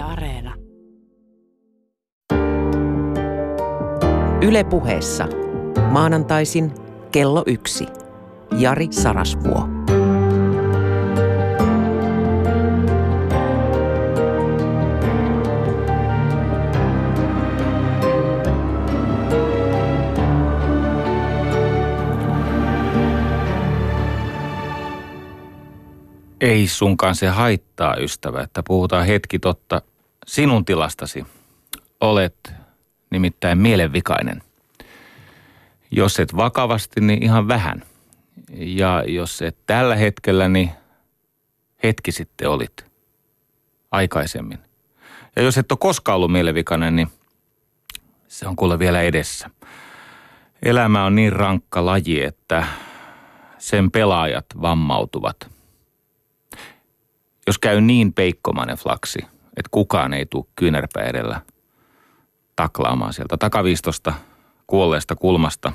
Yle Areena. Yle puheessa. Maanantaisin kello yksi. Jari Sarasvuo. Ei sunkaan se haittaa, ystävä, että puhutaan hetki totta sinun tilastasi. Olet nimittäin mielenvikainen. Jos et vakavasti, niin ihan vähän. Ja jos et tällä hetkellä, niin hetki sitten olit. Aikaisemmin. Ja jos et ole koskaan ollut mielenvikainen, niin se on kuule vielä edessä. Elämä on niin rankka laji, että sen pelaajat vammautuvat – jos käy niin peikkomainen flaksi, että kukaan ei tule kyynärpä edellä taklaamaan sieltä takaviistosta kuolleesta kulmasta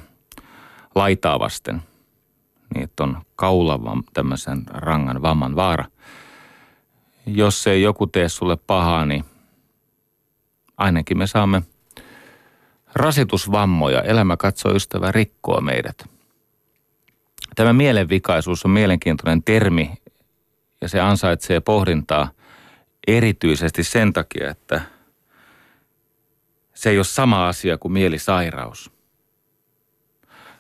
laitaa vasten, niin että on kaulavan tämmöisen rangan vamman vaara. Jos ei joku tee sulle pahaa, niin ainakin me saamme rasitusvammoja. Elämä katsoo ystävä rikkoa meidät. Tämä mielenvikaisuus on mielenkiintoinen termi, ja se ansaitsee pohdintaa erityisesti sen takia, että se ei ole sama asia kuin mielisairaus.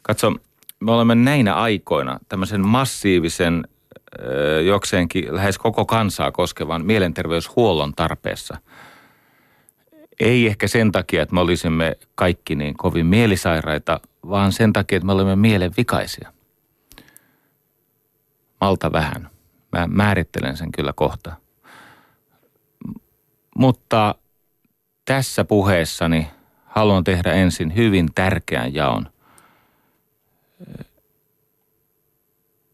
Katso, me olemme näinä aikoina tämmöisen massiivisen, jokseenkin lähes koko kansaa koskevan mielenterveyshuollon tarpeessa. Ei ehkä sen takia, että me olisimme kaikki niin kovin mielisairaita, vaan sen takia, että me olemme mielenvikaisia. Malta vähän. Mä määrittelen sen kyllä kohta. Mutta tässä puheessani haluan tehdä ensin hyvin tärkeän jaon.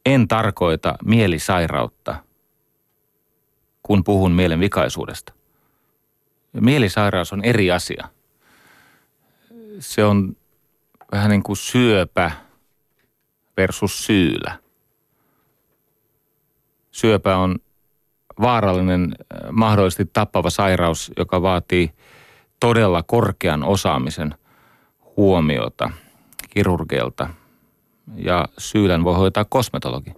En tarkoita mielisairautta, kun puhun mielen vikaisuudesta. Mielisairaus on eri asia. Se on vähän niin kuin syöpä versus syylä – syöpä on vaarallinen, äh, mahdollisesti tappava sairaus, joka vaatii todella korkean osaamisen huomiota kirurgilta. Ja syylän voi hoitaa kosmetologi.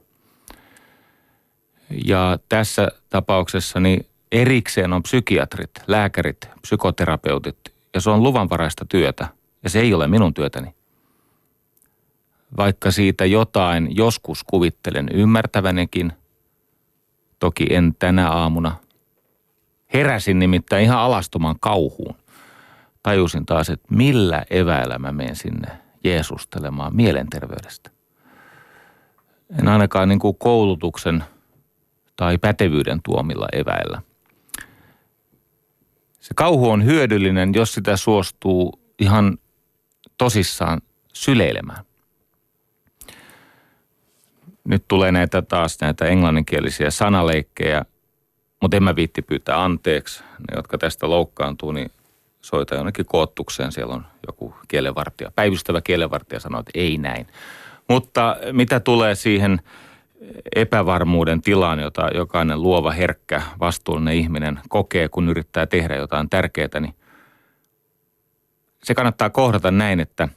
Ja tässä tapauksessa niin erikseen on psykiatrit, lääkärit, psykoterapeutit ja se on luvanvaraista työtä ja se ei ole minun työtäni. Vaikka siitä jotain joskus kuvittelen ymmärtävänekin – Toki en tänä aamuna. Heräsin nimittäin ihan alastoman kauhuun. Tajusin taas, että millä eväillä mä menen sinne Jeesustelemaan mielenterveydestä. En ainakaan niin kuin koulutuksen tai pätevyyden tuomilla eväillä. Se kauhu on hyödyllinen, jos sitä suostuu ihan tosissaan syleilemään nyt tulee näitä taas näitä englanninkielisiä sanaleikkejä, mutta en mä viitti pyytää anteeksi. Ne, jotka tästä loukkaantuu, niin soita jonnekin koottukseen. Siellä on joku kielenvartija, päivystävä kielenvartija sanoo, että ei näin. Mutta mitä tulee siihen epävarmuuden tilaan, jota jokainen luova, herkkä, vastuullinen ihminen kokee, kun yrittää tehdä jotain tärkeää, niin se kannattaa kohdata näin, että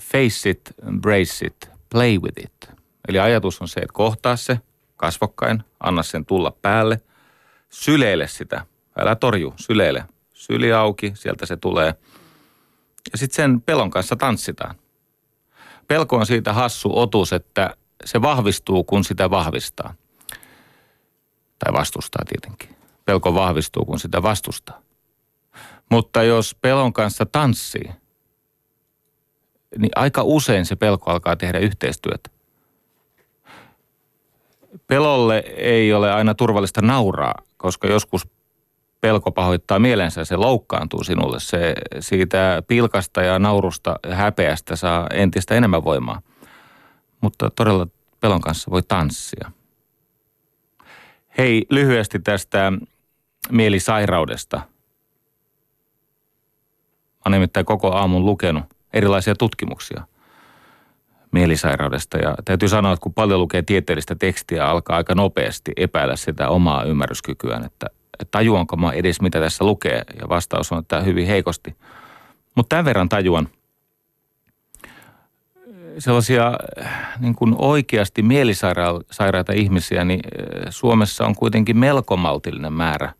face it, embrace it, play with it – Eli ajatus on se, että kohtaa se kasvokkain, anna sen tulla päälle, syleile sitä. Älä torju, syleile. Syli auki, sieltä se tulee. Ja sitten sen pelon kanssa tanssitaan. Pelko on siitä hassu otus, että se vahvistuu, kun sitä vahvistaa. Tai vastustaa tietenkin. Pelko vahvistuu, kun sitä vastustaa. Mutta jos pelon kanssa tanssii, niin aika usein se pelko alkaa tehdä yhteistyötä pelolle ei ole aina turvallista nauraa, koska joskus pelko pahoittaa mielensä se loukkaantuu sinulle. Se siitä pilkasta ja naurusta ja häpeästä saa entistä enemmän voimaa. Mutta todella pelon kanssa voi tanssia. Hei, lyhyesti tästä mielisairaudesta. Mä olen nimittäin koko aamun lukenut erilaisia tutkimuksia mielisairaudesta. Ja täytyy sanoa, että kun paljon lukee tieteellistä tekstiä, alkaa aika nopeasti epäillä sitä omaa ymmärryskykyään, että tajuanko mä edes mitä tässä lukee ja vastaus on, että hyvin heikosti. Mutta tämän verran tajuan sellaisia niin kuin oikeasti mielisairaita ihmisiä, niin Suomessa on kuitenkin melko maltillinen määrä.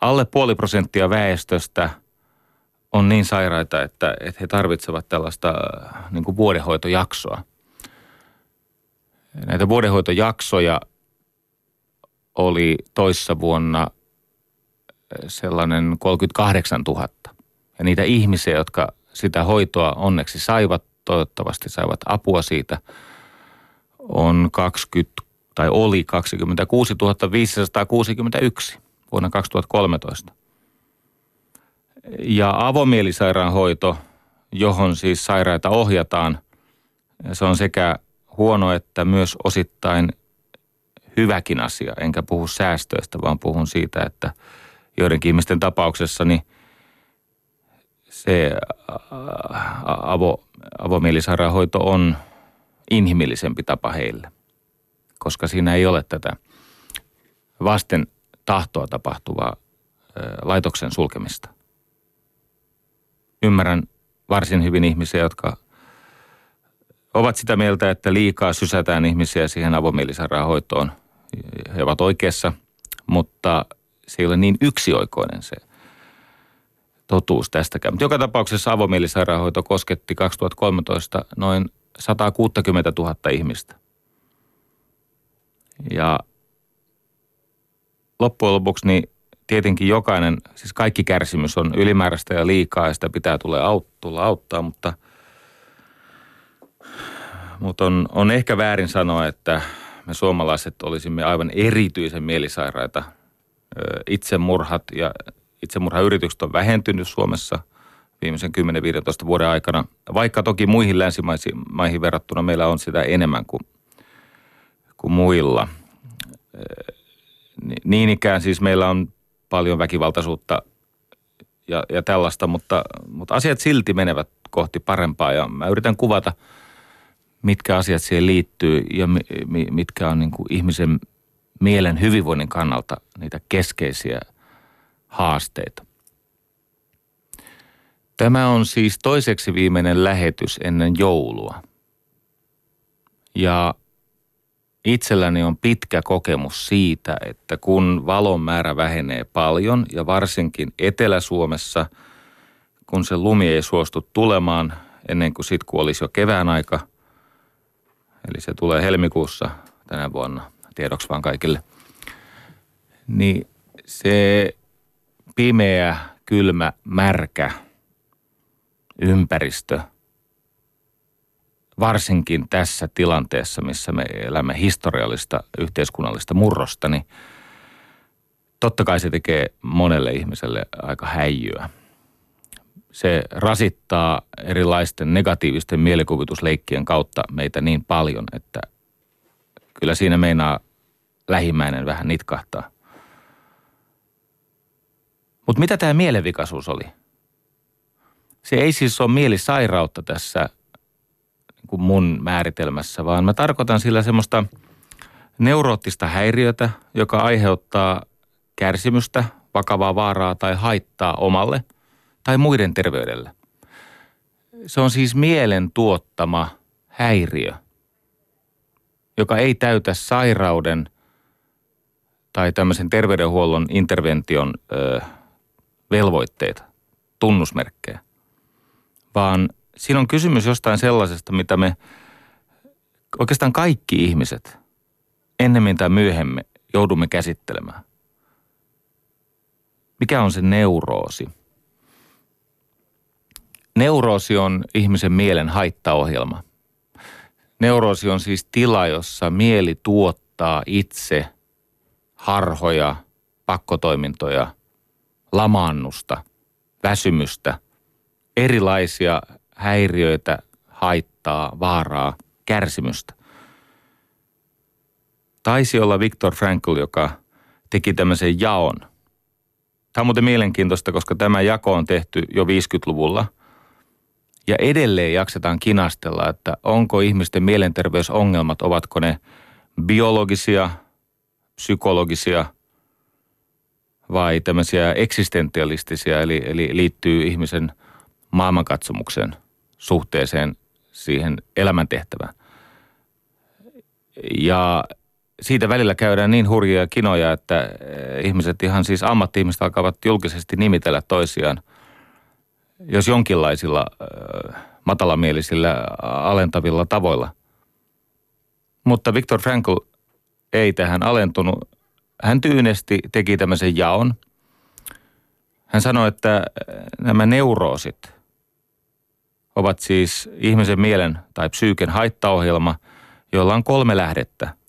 Alle puoli prosenttia väestöstä on niin sairaita, että, että he tarvitsevat tällaista niin kuin vuodehoitojaksoa. Näitä vuodehoitojaksoja oli toissa vuonna sellainen 38 000. Ja niitä ihmisiä, jotka sitä hoitoa onneksi saivat, toivottavasti saivat apua siitä, on 20 tai oli 26 561 vuonna 2013. Ja avomielisairaanhoito, johon siis sairaita ohjataan, se on sekä huono että myös osittain hyväkin asia. Enkä puhu säästöistä, vaan puhun siitä, että joidenkin ihmisten tapauksessa niin se avo, avomielisairaanhoito on inhimillisempi tapa heille, koska siinä ei ole tätä vasten tahtoa tapahtuvaa laitoksen sulkemista. Ymmärrän varsin hyvin ihmisiä, jotka ovat sitä mieltä, että liikaa sysätään ihmisiä siihen avomielisairaanhoitoon. He ovat oikeassa, mutta se ei ole niin yksioikoinen se totuus tästäkään. Mutta joka tapauksessa avomielisairaanhoito kosketti 2013 noin 160 000 ihmistä. Ja loppujen lopuksi niin tietenkin jokainen, siis kaikki kärsimys on ylimääräistä ja liikaa ja sitä pitää tulla, aut, tulla auttaa, mutta, mutta on, on ehkä väärin sanoa, että me suomalaiset olisimme aivan erityisen mielisairaita. Itsemurhat ja itsemurhayritykset on vähentynyt Suomessa viimeisen 10-15 vuoden aikana, vaikka toki muihin länsimaihin verrattuna meillä on sitä enemmän kuin, kuin muilla. Niin ikään siis meillä on paljon väkivaltaisuutta ja, ja tällaista, mutta, mutta asiat silti menevät kohti parempaa ja mä yritän kuvata, mitkä asiat siihen liittyy ja mitkä on niin kuin ihmisen mielen hyvinvoinnin kannalta niitä keskeisiä haasteita. Tämä on siis toiseksi viimeinen lähetys ennen joulua. Ja itselläni on pitkä kokemus siitä, että kun valon määrä vähenee paljon ja varsinkin Etelä-Suomessa, kun se lumi ei suostu tulemaan ennen kuin sitten kun olisi jo kevään aika, eli se tulee helmikuussa tänä vuonna, tiedoksi vaan kaikille, niin se pimeä, kylmä, märkä ympäristö, varsinkin tässä tilanteessa, missä me elämme historiallista yhteiskunnallista murrosta, niin totta kai se tekee monelle ihmiselle aika häijyä. Se rasittaa erilaisten negatiivisten mielikuvitusleikkien kautta meitä niin paljon, että kyllä siinä meinaa lähimmäinen vähän nitkahtaa. Mutta mitä tämä mielenvikaisuus oli? Se ei siis ole mielisairautta tässä kuin mun määritelmässä, vaan mä tarkoitan sillä semmoista neuroottista häiriötä, joka aiheuttaa kärsimystä, vakavaa vaaraa tai haittaa omalle tai muiden terveydelle. Se on siis mielen tuottama häiriö, joka ei täytä sairauden tai tämmöisen terveydenhuollon intervention ö, velvoitteita, tunnusmerkkejä, vaan siinä on kysymys jostain sellaisesta, mitä me oikeastaan kaikki ihmiset ennemmin tai myöhemmin joudumme käsittelemään. Mikä on se neuroosi? Neuroosi on ihmisen mielen haittaohjelma. Neuroosi on siis tila, jossa mieli tuottaa itse harhoja, pakkotoimintoja – lamaannusta, väsymystä, erilaisia häiriöitä, haittaa, vaaraa, kärsimystä. Taisi olla Viktor Frankl, joka teki tämmöisen jaon. Tämä on muuten mielenkiintoista, koska tämä jako on tehty jo 50-luvulla. Ja edelleen jaksetaan kinastella, että onko ihmisten mielenterveysongelmat, ovatko ne biologisia, psykologisia vai tämmöisiä eksistentialistisia, eli, eli liittyy ihmisen maailmankatsomuksen suhteeseen siihen elämäntehtävään. Ja siitä välillä käydään niin hurjia kinoja, että eh, ihmiset ihan siis ammatti-ihmiset alkavat julkisesti nimitellä toisiaan, jos jonkinlaisilla äh, matalamielisillä alentavilla tavoilla. Mutta Viktor Frankl ei tähän alentunut. Hän tyynesti teki tämmöisen jaon. Hän sanoi, että eh, nämä neuroosit ovat siis ihmisen mielen tai psyyken haittaohjelma, jolla on kolme lähdettä –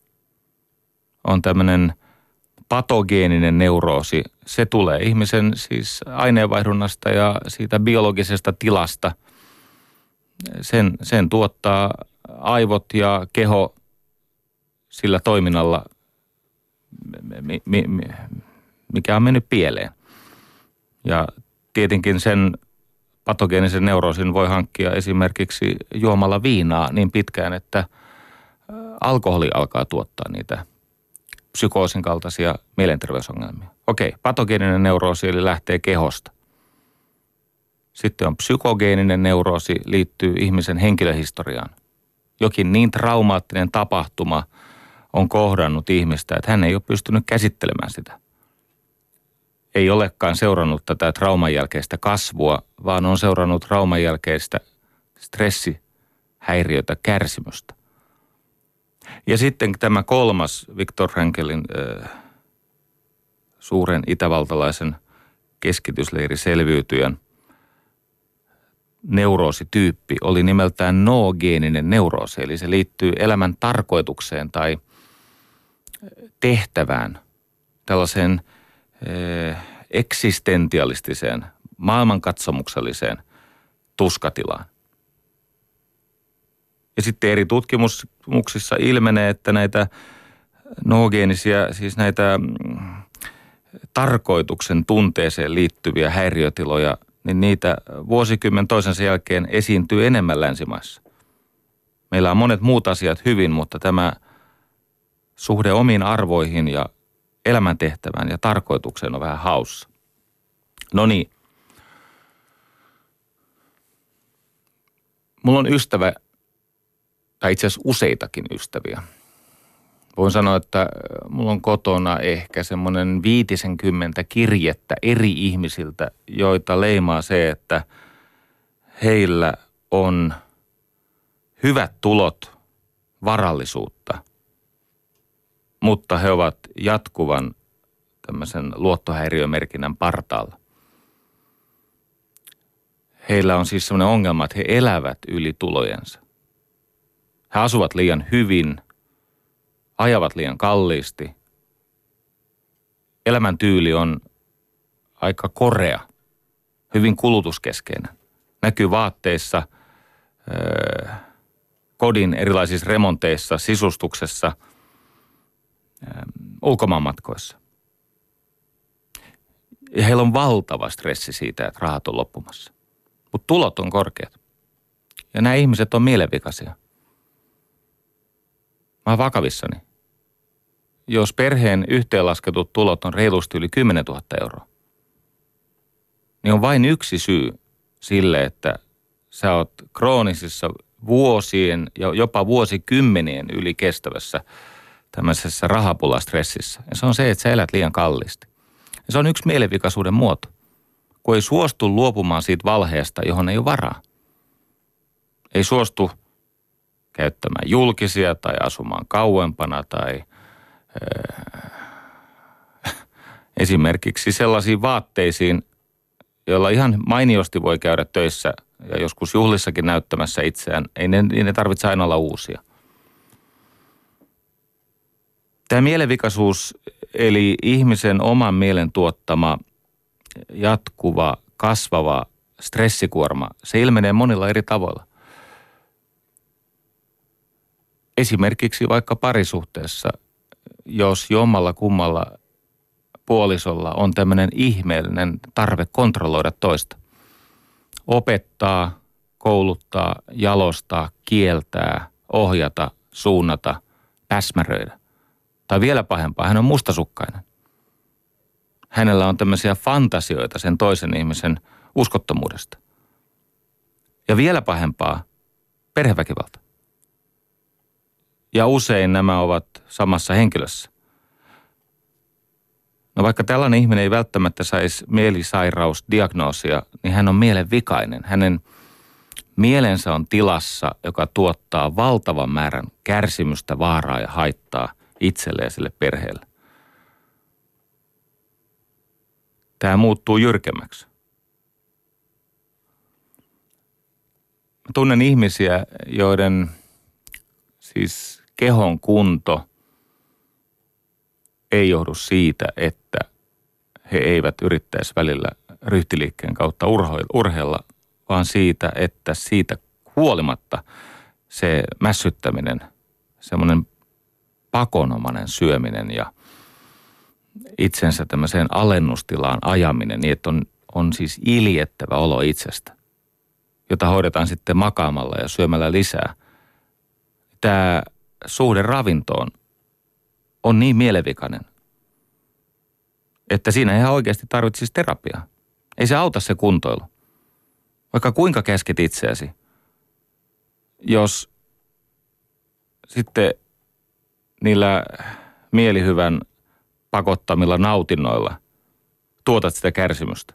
on tämmöinen patogeeninen neuroosi. Se tulee ihmisen siis aineenvaihdunnasta ja siitä biologisesta tilasta. Sen, sen tuottaa aivot ja keho sillä toiminnalla, mi, mi, mikä on mennyt pieleen. Ja tietenkin sen patogeenisen neuroosin voi hankkia esimerkiksi juomalla viinaa niin pitkään, että alkoholi alkaa tuottaa niitä psykoosin kaltaisia mielenterveysongelmia. Okei, patogeeninen neuroosi eli lähtee kehosta. Sitten on psykogeeninen neuroosi, liittyy ihmisen henkilöhistoriaan. Jokin niin traumaattinen tapahtuma on kohdannut ihmistä, että hän ei ole pystynyt käsittelemään sitä. Ei olekaan seurannut tätä trauman jälkeistä kasvua, vaan on seurannut trauman jälkeistä stressihäiriötä, kärsimystä. Ja sitten tämä kolmas Viktor Frankelin äh, suuren itävaltalaisen keskitysleiri selviytyjän neuroosityyppi oli nimeltään noogeeninen neuroosi, eli se liittyy elämän tarkoitukseen tai tehtävään, tällaiseen eksistentialistiseen, maailmankatsomukselliseen tuskatilaan. Ja sitten eri tutkimuksissa ilmenee, että näitä noogeenisia, siis näitä mm, tarkoituksen tunteeseen liittyviä häiriötiloja, niin niitä vuosikymmen toisensa jälkeen esiintyy enemmän länsimaissa. Meillä on monet muut asiat hyvin, mutta tämä suhde omiin arvoihin ja elämäntehtävään ja tarkoitukseen on vähän haussa. No niin. Mulla on ystävä, tai itse asiassa useitakin ystäviä. Voin sanoa, että äh, mulla on kotona ehkä semmoinen viitisenkymmentä kirjettä eri ihmisiltä, joita leimaa se, että heillä on hyvät tulot, varallisuutta, mutta he ovat jatkuvan tämmöisen luottohäiriömerkinnän partaalla. Heillä on siis semmoinen ongelma, että he elävät yli tulojensa. He asuvat liian hyvin, ajavat liian kalliisti. Elämäntyyli on aika korea, hyvin kulutuskeskeinen. Näkyy vaatteissa, kodin erilaisissa remonteissa, sisustuksessa, ulkomaanmatkoissa. Ja heillä on valtava stressi siitä, että rahat on loppumassa. Mutta tulot on korkeat. Ja nämä ihmiset on mielenvikaisia. Mä oon vakavissani. Jos perheen yhteenlasketut tulot on reilusti yli 10 000 euroa, niin on vain yksi syy sille, että sä oot kroonisissa vuosien ja jopa vuosikymmenien yli kestävässä tämmöisessä rahapulastressissä. Ja se on se, että sä elät liian kalliisti. Ja se on yksi mielenvikaisuuden muoto, kun ei suostu luopumaan siitä valheesta, johon ei ole varaa. Ei suostu – käyttämään julkisia tai asumaan kauempana tai äh, esimerkiksi sellaisiin vaatteisiin, joilla ihan mainiosti voi käydä töissä ja joskus juhlissakin näyttämässä itseään. Ei ne, niin ne tarvitse aina olla uusia. Tämä mielenvikaisuus, eli ihmisen oman mielen tuottama jatkuva, kasvava stressikuorma, se ilmenee monilla eri tavoilla esimerkiksi vaikka parisuhteessa, jos jommalla kummalla puolisolla on tämmöinen ihmeellinen tarve kontrolloida toista. Opettaa, kouluttaa, jalostaa, kieltää, ohjata, suunnata, päsmäröidä. Tai vielä pahempaa, hän on mustasukkainen. hänellä on tämmöisiä fantasioita sen toisen ihmisen uskottomuudesta. Ja vielä pahempaa, perheväkivalta. Ja usein nämä ovat samassa henkilössä. No vaikka tällainen ihminen ei välttämättä saisi mielisairausdiagnoosia, niin hän on mielenvikainen. Hänen mielensä on tilassa, joka tuottaa valtavan määrän kärsimystä, vaaraa ja haittaa itselle ja sille perheelle. Tämä muuttuu jyrkemmäksi. Mä tunnen ihmisiä, joiden siis kehon kunto ei johdu siitä, että he eivät yrittäisi välillä ryhtiliikkeen kautta urheilla, vaan siitä, että siitä huolimatta se mässyttäminen, semmoinen pakonomainen syöminen ja itsensä tämmöiseen alennustilaan ajaminen niin, että on, on siis iljettävä olo itsestä, jota hoidetaan sitten makaamalla ja syömällä lisää. Tämä suhde ravintoon on niin mielevikainen, että siinä ihan oikeasti tarvitsisi terapiaa. Ei se auta se kuntoilu. Vaikka kuinka käskit itseäsi, jos sitten niillä mielihyvän pakottamilla nautinnoilla tuotat sitä kärsimystä.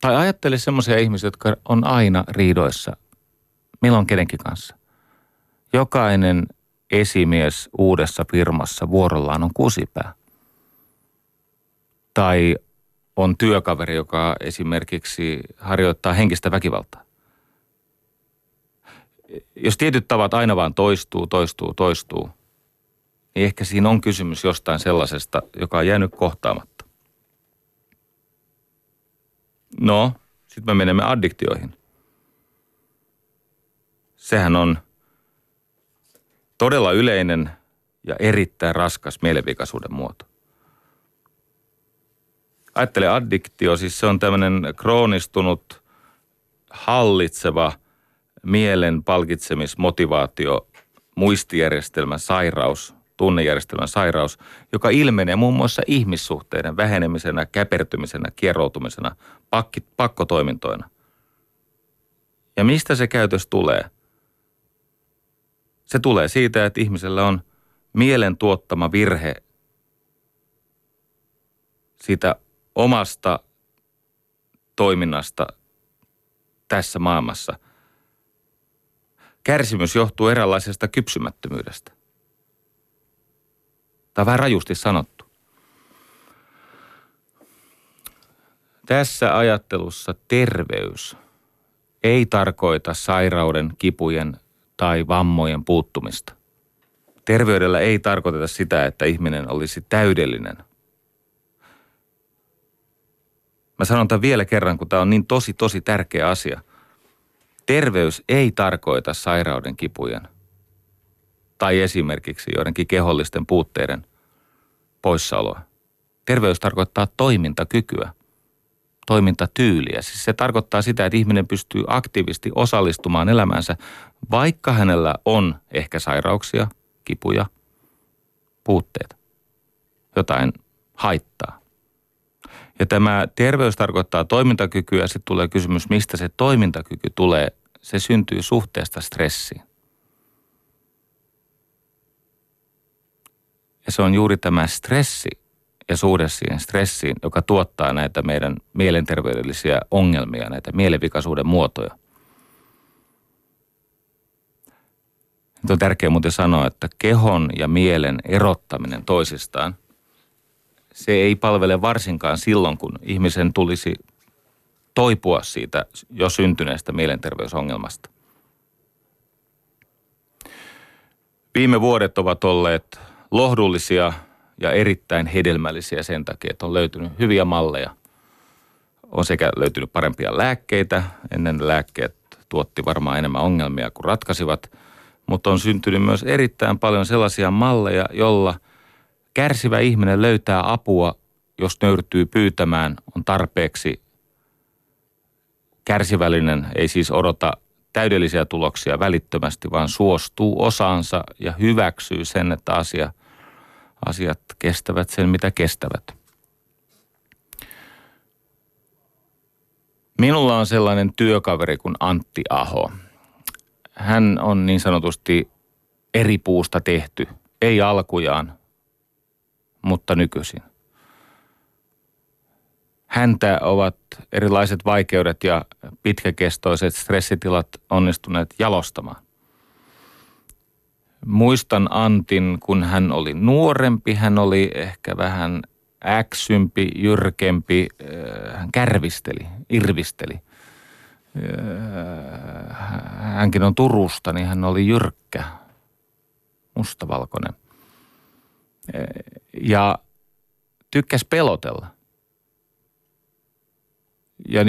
Tai ajattele semmoisia ihmisiä, jotka on aina riidoissa, milloin kenenkin kanssa. Jokainen esimies uudessa firmassa vuorollaan on kusipää. Tai on työkaveri, joka esimerkiksi harjoittaa henkistä väkivaltaa. Jos tietyt tavat aina vaan toistuu, toistuu, toistuu, niin ehkä siinä on kysymys jostain sellaisesta, joka on jäänyt kohtaamatta. No, sitten me menemme addiktioihin. Sehän on todella yleinen ja erittäin raskas mielenvikaisuuden muoto. Ajattele addiktio, siis se on tämmöinen kroonistunut, hallitseva mielen palkitsemismotivaatio, muistijärjestelmän sairaus, tunnejärjestelmän sairaus, joka ilmenee muun muassa ihmissuhteiden vähenemisenä, käpertymisenä, kieroutumisena, pakki, pakkotoimintoina. Ja mistä se käytös tulee? Se tulee siitä, että ihmisellä on mielen tuottama virhe siitä omasta toiminnasta tässä maailmassa. Kärsimys johtuu eräänlaisesta kypsymättömyydestä. Tämä on vähän rajusti sanottu. Tässä ajattelussa terveys ei tarkoita sairauden, kipujen tai vammojen puuttumista. Terveydellä ei tarkoiteta sitä, että ihminen olisi täydellinen. Mä sanon tämän vielä kerran, kun tämä on niin tosi, tosi tärkeä asia. Terveys ei tarkoita sairauden kipujen tai esimerkiksi joidenkin kehollisten puutteiden poissaoloa. Terveys tarkoittaa toimintakykyä, toimintatyyliä. Siis se tarkoittaa sitä, että ihminen pystyy aktiivisesti osallistumaan elämäänsä, vaikka hänellä on ehkä sairauksia, kipuja, puutteita, jotain haittaa. Ja tämä terveys tarkoittaa toimintakykyä. Sitten tulee kysymys, mistä se toimintakyky tulee. Se syntyy suhteesta stressiin. Ja se on juuri tämä stressi ja suhde siihen stressiin, joka tuottaa näitä meidän mielenterveydellisiä ongelmia, näitä mielenvikaisuuden muotoja. Nyt on tärkeää muuten sanoa, että kehon ja mielen erottaminen toisistaan, se ei palvele varsinkaan silloin, kun ihmisen tulisi toipua siitä jo syntyneestä mielenterveysongelmasta. Viime vuodet ovat olleet lohdullisia ja erittäin hedelmällisiä sen takia, että on löytynyt hyviä malleja. On sekä löytynyt parempia lääkkeitä, ennen lääkkeet tuotti varmaan enemmän ongelmia kuin ratkaisivat, mutta on syntynyt myös erittäin paljon sellaisia malleja, jolla kärsivä ihminen löytää apua, jos nöyrtyy pyytämään, on tarpeeksi Kärsivällinen ei siis odota täydellisiä tuloksia välittömästi, vaan suostuu osaansa ja hyväksyy sen, että asia, asiat kestävät sen, mitä kestävät. Minulla on sellainen työkaveri kuin Antti Aho. Hän on niin sanotusti eri puusta tehty, ei alkujaan, mutta nykyisin. Häntä ovat erilaiset vaikeudet ja pitkäkestoiset stressitilat onnistuneet jalostamaan. Muistan Antin, kun hän oli nuorempi, hän oli ehkä vähän äksympi, jyrkempi, äh, hän kärvisteli, irvisteli. Äh, hänkin on Turusta, niin hän oli jyrkkä, mustavalkoinen. Äh, ja tykkäs pelotella. Ja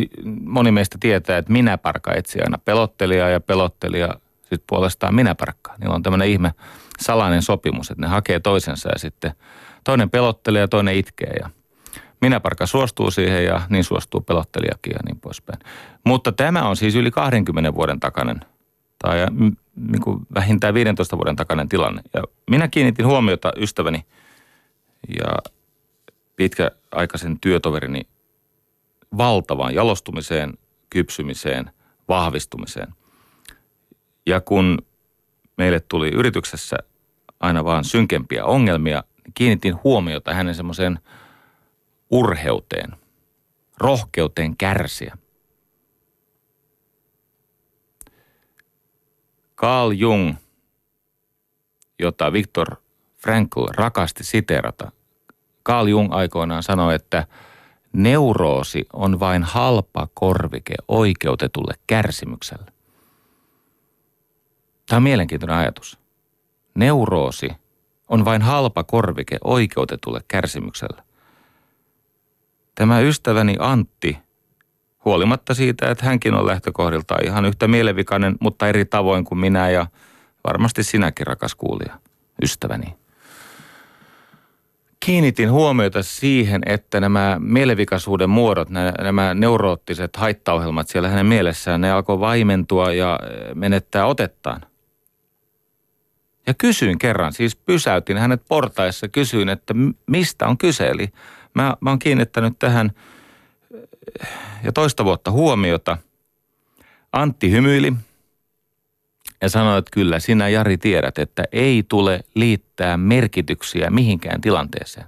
moni meistä tietää, että minä parka etsi aina pelottelija ja pelottelija sitten puolestaan minä parkkaa. Niillä on tämmöinen ihme salainen sopimus, että ne hakee toisensa ja sitten toinen pelottelee ja toinen itkee ja minä parka suostuu siihen ja niin suostuu pelottelijakin ja niin poispäin. Mutta tämä on siis yli 20 vuoden takainen tai niin kuin vähintään 15 vuoden takainen tilanne. Ja minä kiinnitin huomiota ystäväni ja pitkäaikaisen työtoverini valtavaan jalostumiseen, kypsymiseen, vahvistumiseen. Ja kun meille tuli yrityksessä aina vaan synkempiä ongelmia, niin kiinnitin huomiota hänen semmoiseen urheuteen, rohkeuteen kärsiä. Carl Jung, jota Viktor Frankl rakasti siterata, Carl Jung aikoinaan sanoi, että neuroosi on vain halpa korvike oikeutetulle kärsimykselle. Tämä on mielenkiintoinen ajatus. Neuroosi on vain halpa korvike oikeutetulle kärsimykselle. Tämä ystäväni Antti, huolimatta siitä, että hänkin on lähtökohdiltaan ihan yhtä mielevikainen, mutta eri tavoin kuin minä ja varmasti sinäkin, rakas kuulija, ystäväni. Kiinnitin huomiota siihen, että nämä mielevikaisuuden muodot, nämä, nämä neuroottiset haittaohjelmat siellä hänen mielessään, ne alkoi vaimentua ja menettää otettaan. Ja kysyin kerran, siis pysäytin hänet portaissa, kysyin, että mistä on kyse. Eli mä, mä oon kiinnittänyt tähän eh, jo toista vuotta huomiota. Antti hymyili ja sanoi, että kyllä sinä Jari tiedät, että ei tule liittää merkityksiä mihinkään tilanteeseen.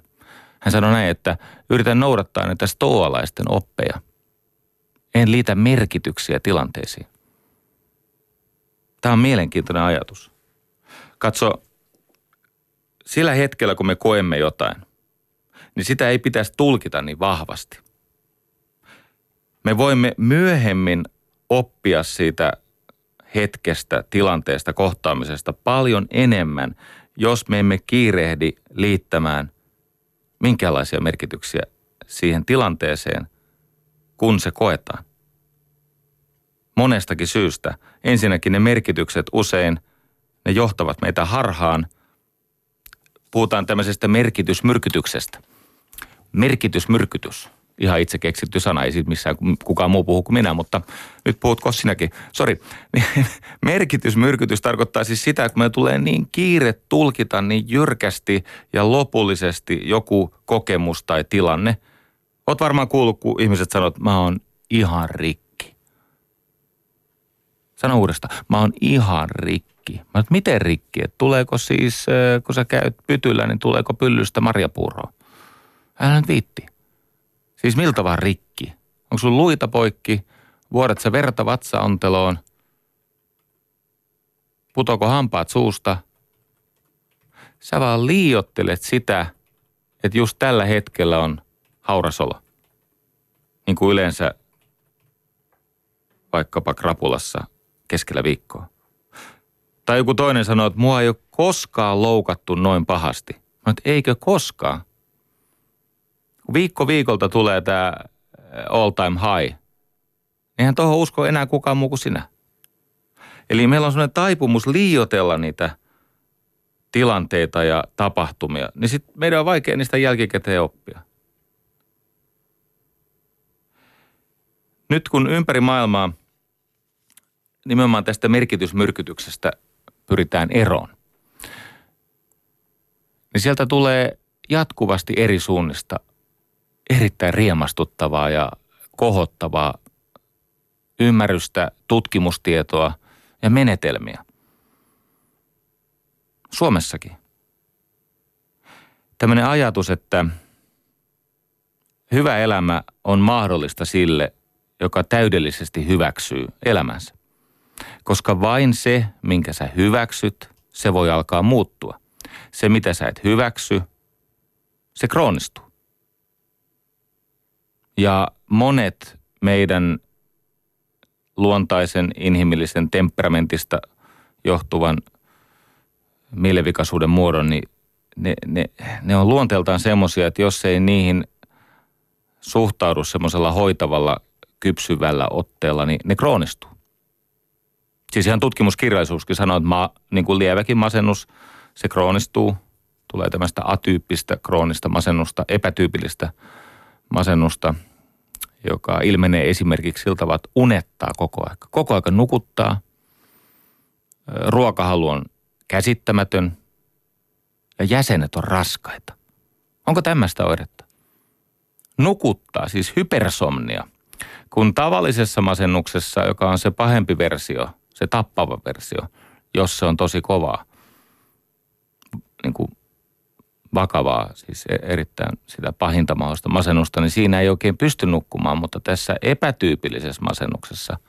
Hän sanoi näin, että yritän noudattaa näitä stoalaisten oppeja. En liitä merkityksiä tilanteisiin. Tämä on mielenkiintoinen ajatus. Katso, sillä hetkellä kun me koemme jotain, niin sitä ei pitäisi tulkita niin vahvasti. Me voimme myöhemmin oppia siitä hetkestä, tilanteesta, kohtaamisesta paljon enemmän, jos me emme kiirehdi liittämään minkälaisia merkityksiä siihen tilanteeseen, kun se koetaan. Monestakin syystä. Ensinnäkin ne merkitykset usein – ne johtavat meitä harhaan. Puhutaan tämmöisestä merkitysmyrkytyksestä. Merkitysmyrkytys. Ihan itse keksitty sana, ei siitä missään kukaan muu puhu kuin minä, mutta nyt puhutko sinäkin. Sori. Merkitysmyrkytys tarkoittaa siis sitä, että me tulee niin kiire tulkita niin jyrkästi ja lopullisesti joku kokemus tai tilanne. Oot varmaan kuullut, kun ihmiset sanoo, että mä oon ihan rikki. Sano uudestaan, mä oon ihan rikki. Mä että miten rikki? Et tuleeko siis, kun sä käyt pytyllä, niin tuleeko pyllystä marjapuuroa? Älä nyt viitti. Siis miltä vaan rikki? Onko sun luita poikki? Vuodat sä verta vatsaonteloon? Putoko hampaat suusta? Sä vaan liiottelet sitä, että just tällä hetkellä on haurasolo. Niin kuin yleensä vaikkapa krapulassa keskellä viikkoa. Tai joku toinen sanoo, että mua ei ole koskaan loukattu noin pahasti. Mä eikö koskaan? Viikko viikolta tulee tämä all time high. Eihän tuohon usko enää kukaan muu kuin sinä. Eli meillä on sellainen taipumus liiotella niitä tilanteita ja tapahtumia, niin sitten meidän on vaikea niistä jälkikäteen oppia. Nyt kun ympäri maailmaa nimenomaan tästä merkitysmyrkytyksestä pyritään eroon, niin sieltä tulee jatkuvasti eri suunnista erittäin riemastuttavaa ja kohottavaa ymmärrystä, tutkimustietoa ja menetelmiä. Suomessakin. Tämmöinen ajatus, että hyvä elämä on mahdollista sille, joka täydellisesti hyväksyy elämänsä. Koska vain se, minkä sä hyväksyt, se voi alkaa muuttua. Se, mitä sä et hyväksy, se kroonistuu. Ja monet meidän luontaisen inhimillisen temperamentista johtuvan mielenvikaisuuden muodon, niin ne, ne, ne on luonteeltaan semmoisia, että jos ei niihin suhtaudu semmoisella hoitavalla, kypsyvällä otteella, niin ne kroonistuu. Siis ihan tutkimuskirjallisuuskin sanoo, että ma, niin kuin lieväkin masennus, se kroonistuu. Tulee tämmöistä atyyppistä kroonista masennusta, epätyypillistä masennusta, joka ilmenee esimerkiksi siltä, että unettaa koko aika. Koko aika nukuttaa. Ruokahalu on käsittämätön ja jäsenet on raskaita. Onko tämmöistä oiretta? Nukuttaa, siis hypersomnia. Kun tavallisessa masennuksessa, joka on se pahempi versio, se tappava versio, jos se on tosi kovaa, niin kuin vakavaa, siis e- erittäin sitä pahinta mahdollista masennusta, niin siinä ei oikein pysty nukkumaan, mutta tässä epätyypillisessä masennuksessa –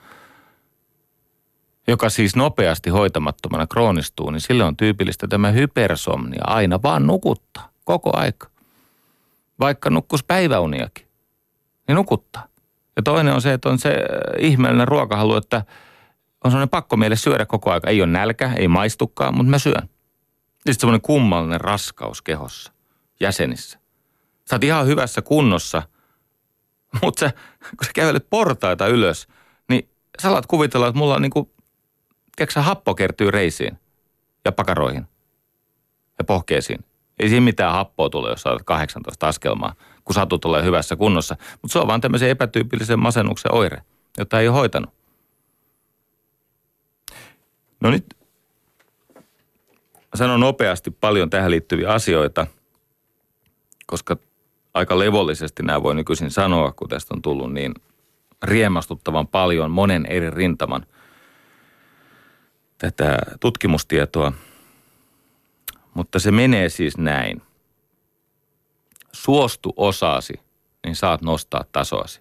joka siis nopeasti hoitamattomana kroonistuu, niin sille on tyypillistä tämä hypersomnia. Aina vaan nukuttaa, koko aika. Vaikka nukkus päiväuniakin, niin nukuttaa. Ja toinen on se, että on se äh, ihmeellinen ruokahalu, että on sellainen pakko meille syödä koko aika. Ei ole nälkä, ei maistukaan, mutta mä syön. Sitten semmoinen kummallinen raskaus kehossa, jäsenissä. Sä oot ihan hyvässä kunnossa, mutta sä, kun sä kävelet portaita ylös, niin sä alat kuvitella, että mulla on niin kuin tiedätkö happo kertyy reisiin ja pakaroihin ja pohkeisiin. Ei siinä mitään happoa tule, jos saat 18 askelmaa, kun satu tulee hyvässä kunnossa. Mutta se on vaan tämmöisen epätyypillisen masennuksen oire, jota ei ole hoitanut. No nyt sanon nopeasti paljon tähän liittyviä asioita, koska aika levollisesti nämä voi nykyisin sanoa, kun tästä on tullut niin riemastuttavan paljon monen eri rintaman – tätä tutkimustietoa, mutta se menee siis näin. Suostu osaasi, niin saat nostaa tasoasi.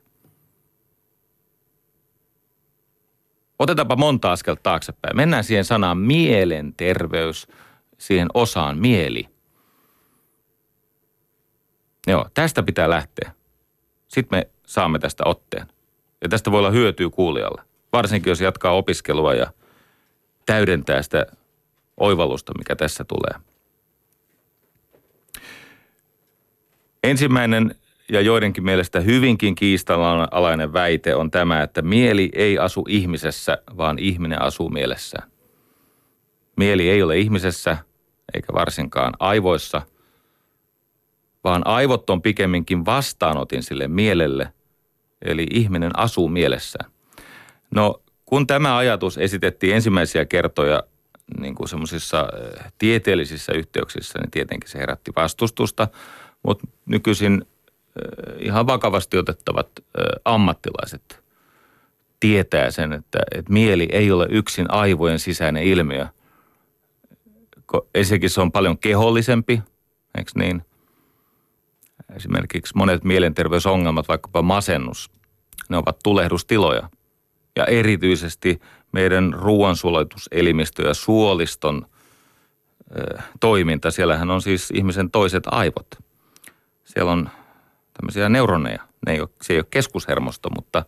Otetaanpa monta askelta taaksepäin. Mennään siihen sanaan mielenterveys, siihen osaan mieli. Joo, tästä pitää lähteä. Sitten me saamme tästä otteen. Ja tästä voi olla hyötyä kuulijalle. Varsinkin jos jatkaa opiskelua ja – täydentää sitä oivallusta, mikä tässä tulee. Ensimmäinen ja joidenkin mielestä hyvinkin kiistalainen väite on tämä, että mieli ei asu ihmisessä, vaan ihminen asuu mielessään. Mieli ei ole ihmisessä, eikä varsinkaan aivoissa, vaan aivot on pikemminkin vastaanotin sille mielelle, eli ihminen asuu mielessään. No kun tämä ajatus esitettiin ensimmäisiä kertoja niin kuin semmoisissa eh, tieteellisissä yhteyksissä, niin tietenkin se herätti vastustusta, mutta nykyisin eh, ihan vakavasti otettavat eh, ammattilaiset tietää sen, että, että mieli ei ole yksin aivojen sisäinen ilmiö. Ensinnäkin se on paljon kehollisempi, eikö niin? Esimerkiksi monet mielenterveysongelmat, vaikkapa masennus, ne ovat tulehdustiloja – ja erityisesti meidän ruoansulatuselimistö ja suoliston toiminta. Siellähän on siis ihmisen toiset aivot. Siellä on tämmöisiä neuroneja. Ne ei ole, se ei ole keskushermosto, mutta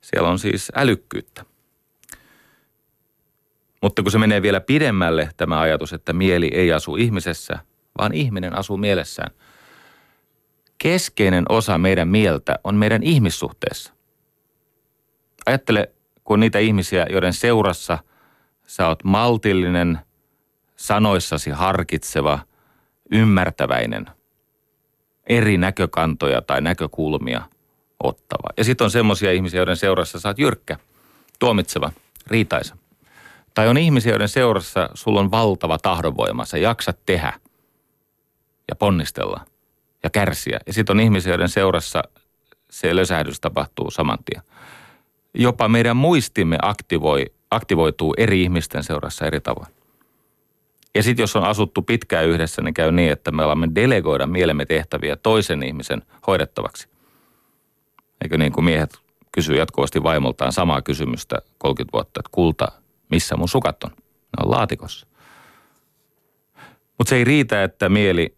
siellä on siis älykkyyttä. Mutta kun se menee vielä pidemmälle tämä ajatus, että mieli ei asu ihmisessä, vaan ihminen asuu mielessään. Keskeinen osa meidän mieltä on meidän ihmissuhteessa. Ajattele kuin niitä ihmisiä, joiden seurassa sä oot maltillinen, sanoissasi harkitseva, ymmärtäväinen, eri näkökantoja tai näkökulmia ottava. Ja sitten on semmoisia ihmisiä, joiden seurassa sä oot jyrkkä, tuomitseva, riitaisa. Tai on ihmisiä, joiden seurassa sulla on valtava tahdonvoima, sä jaksat tehdä ja ponnistella ja kärsiä. Ja sitten on ihmisiä, joiden seurassa se lösähdys tapahtuu saman tien. jopa meidän muistimme aktivoi, aktivoituu eri ihmisten seurassa eri tavoin. Ja sitten jos on asuttu pitkään yhdessä, niin käy niin, että me alamme delegoida mielemme tehtäviä toisen ihmisen hoidettavaksi. Eikö niin kuin miehet kysyy jatkuvasti vaimoltaan samaa kysymystä 30 vuotta, että kulta, missä mun sukat on? Ne on laatikossa. Mutta se ei riitä, että mieli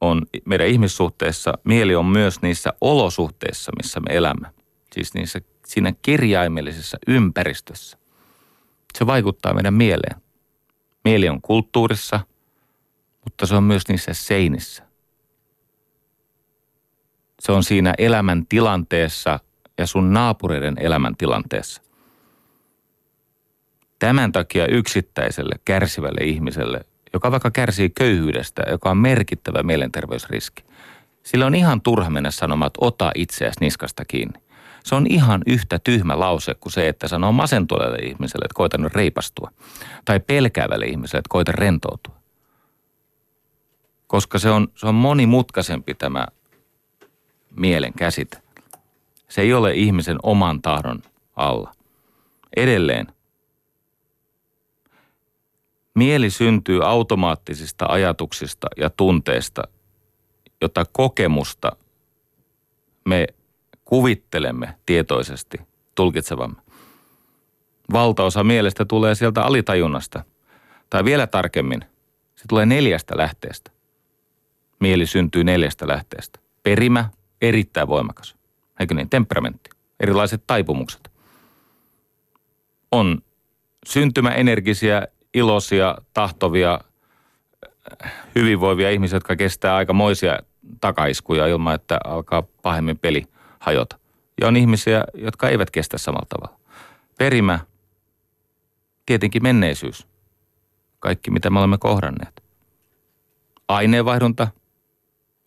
on meidän ihmissuhteessa, mieli on myös niissä olosuhteissa, missä me elämme. Siis niissä, siinä kirjaimellisessä ympäristössä. Se vaikuttaa meidän mieleen. Mieli on kulttuurissa, mutta se on myös niissä seinissä. Se on siinä elämän tilanteessa ja sun naapureiden elämän tilanteessa. Tämän takia yksittäiselle kärsivälle ihmiselle, joka vaikka kärsii köyhyydestä, joka on merkittävä mielenterveysriski, sillä on ihan turha mennä sanomaan, että ota itseäsi niskasta kiinni. Se on ihan yhtä tyhmä lause kuin se, että sanoo masentuneelle ihmiselle, että koita nyt reipastua. Tai pelkäävälle ihmiselle, että koita rentoutua. Koska se on, se on monimutkaisempi tämä mielen käsite. Se ei ole ihmisen oman tahdon alla. Edelleen, mieli syntyy automaattisista ajatuksista ja tunteista, jota kokemusta me kuvittelemme tietoisesti tulkitsevamme. Valtaosa mielestä tulee sieltä alitajunnasta. Tai vielä tarkemmin, se tulee neljästä lähteestä. Mieli syntyy neljästä lähteestä. Perimä, erittäin voimakas. Eikö niin? Temperamentti, erilaiset taipumukset. On syntymäenergisiä, iloisia, tahtovia, hyvinvoivia ihmisiä, jotka kestää aika moisia takaiskuja ilman, että alkaa pahemmin peli – hajota. Ja on ihmisiä, jotka eivät kestä samalla tavalla. Perimä, tietenkin menneisyys. Kaikki, mitä me olemme kohdanneet. Aineenvaihdunta.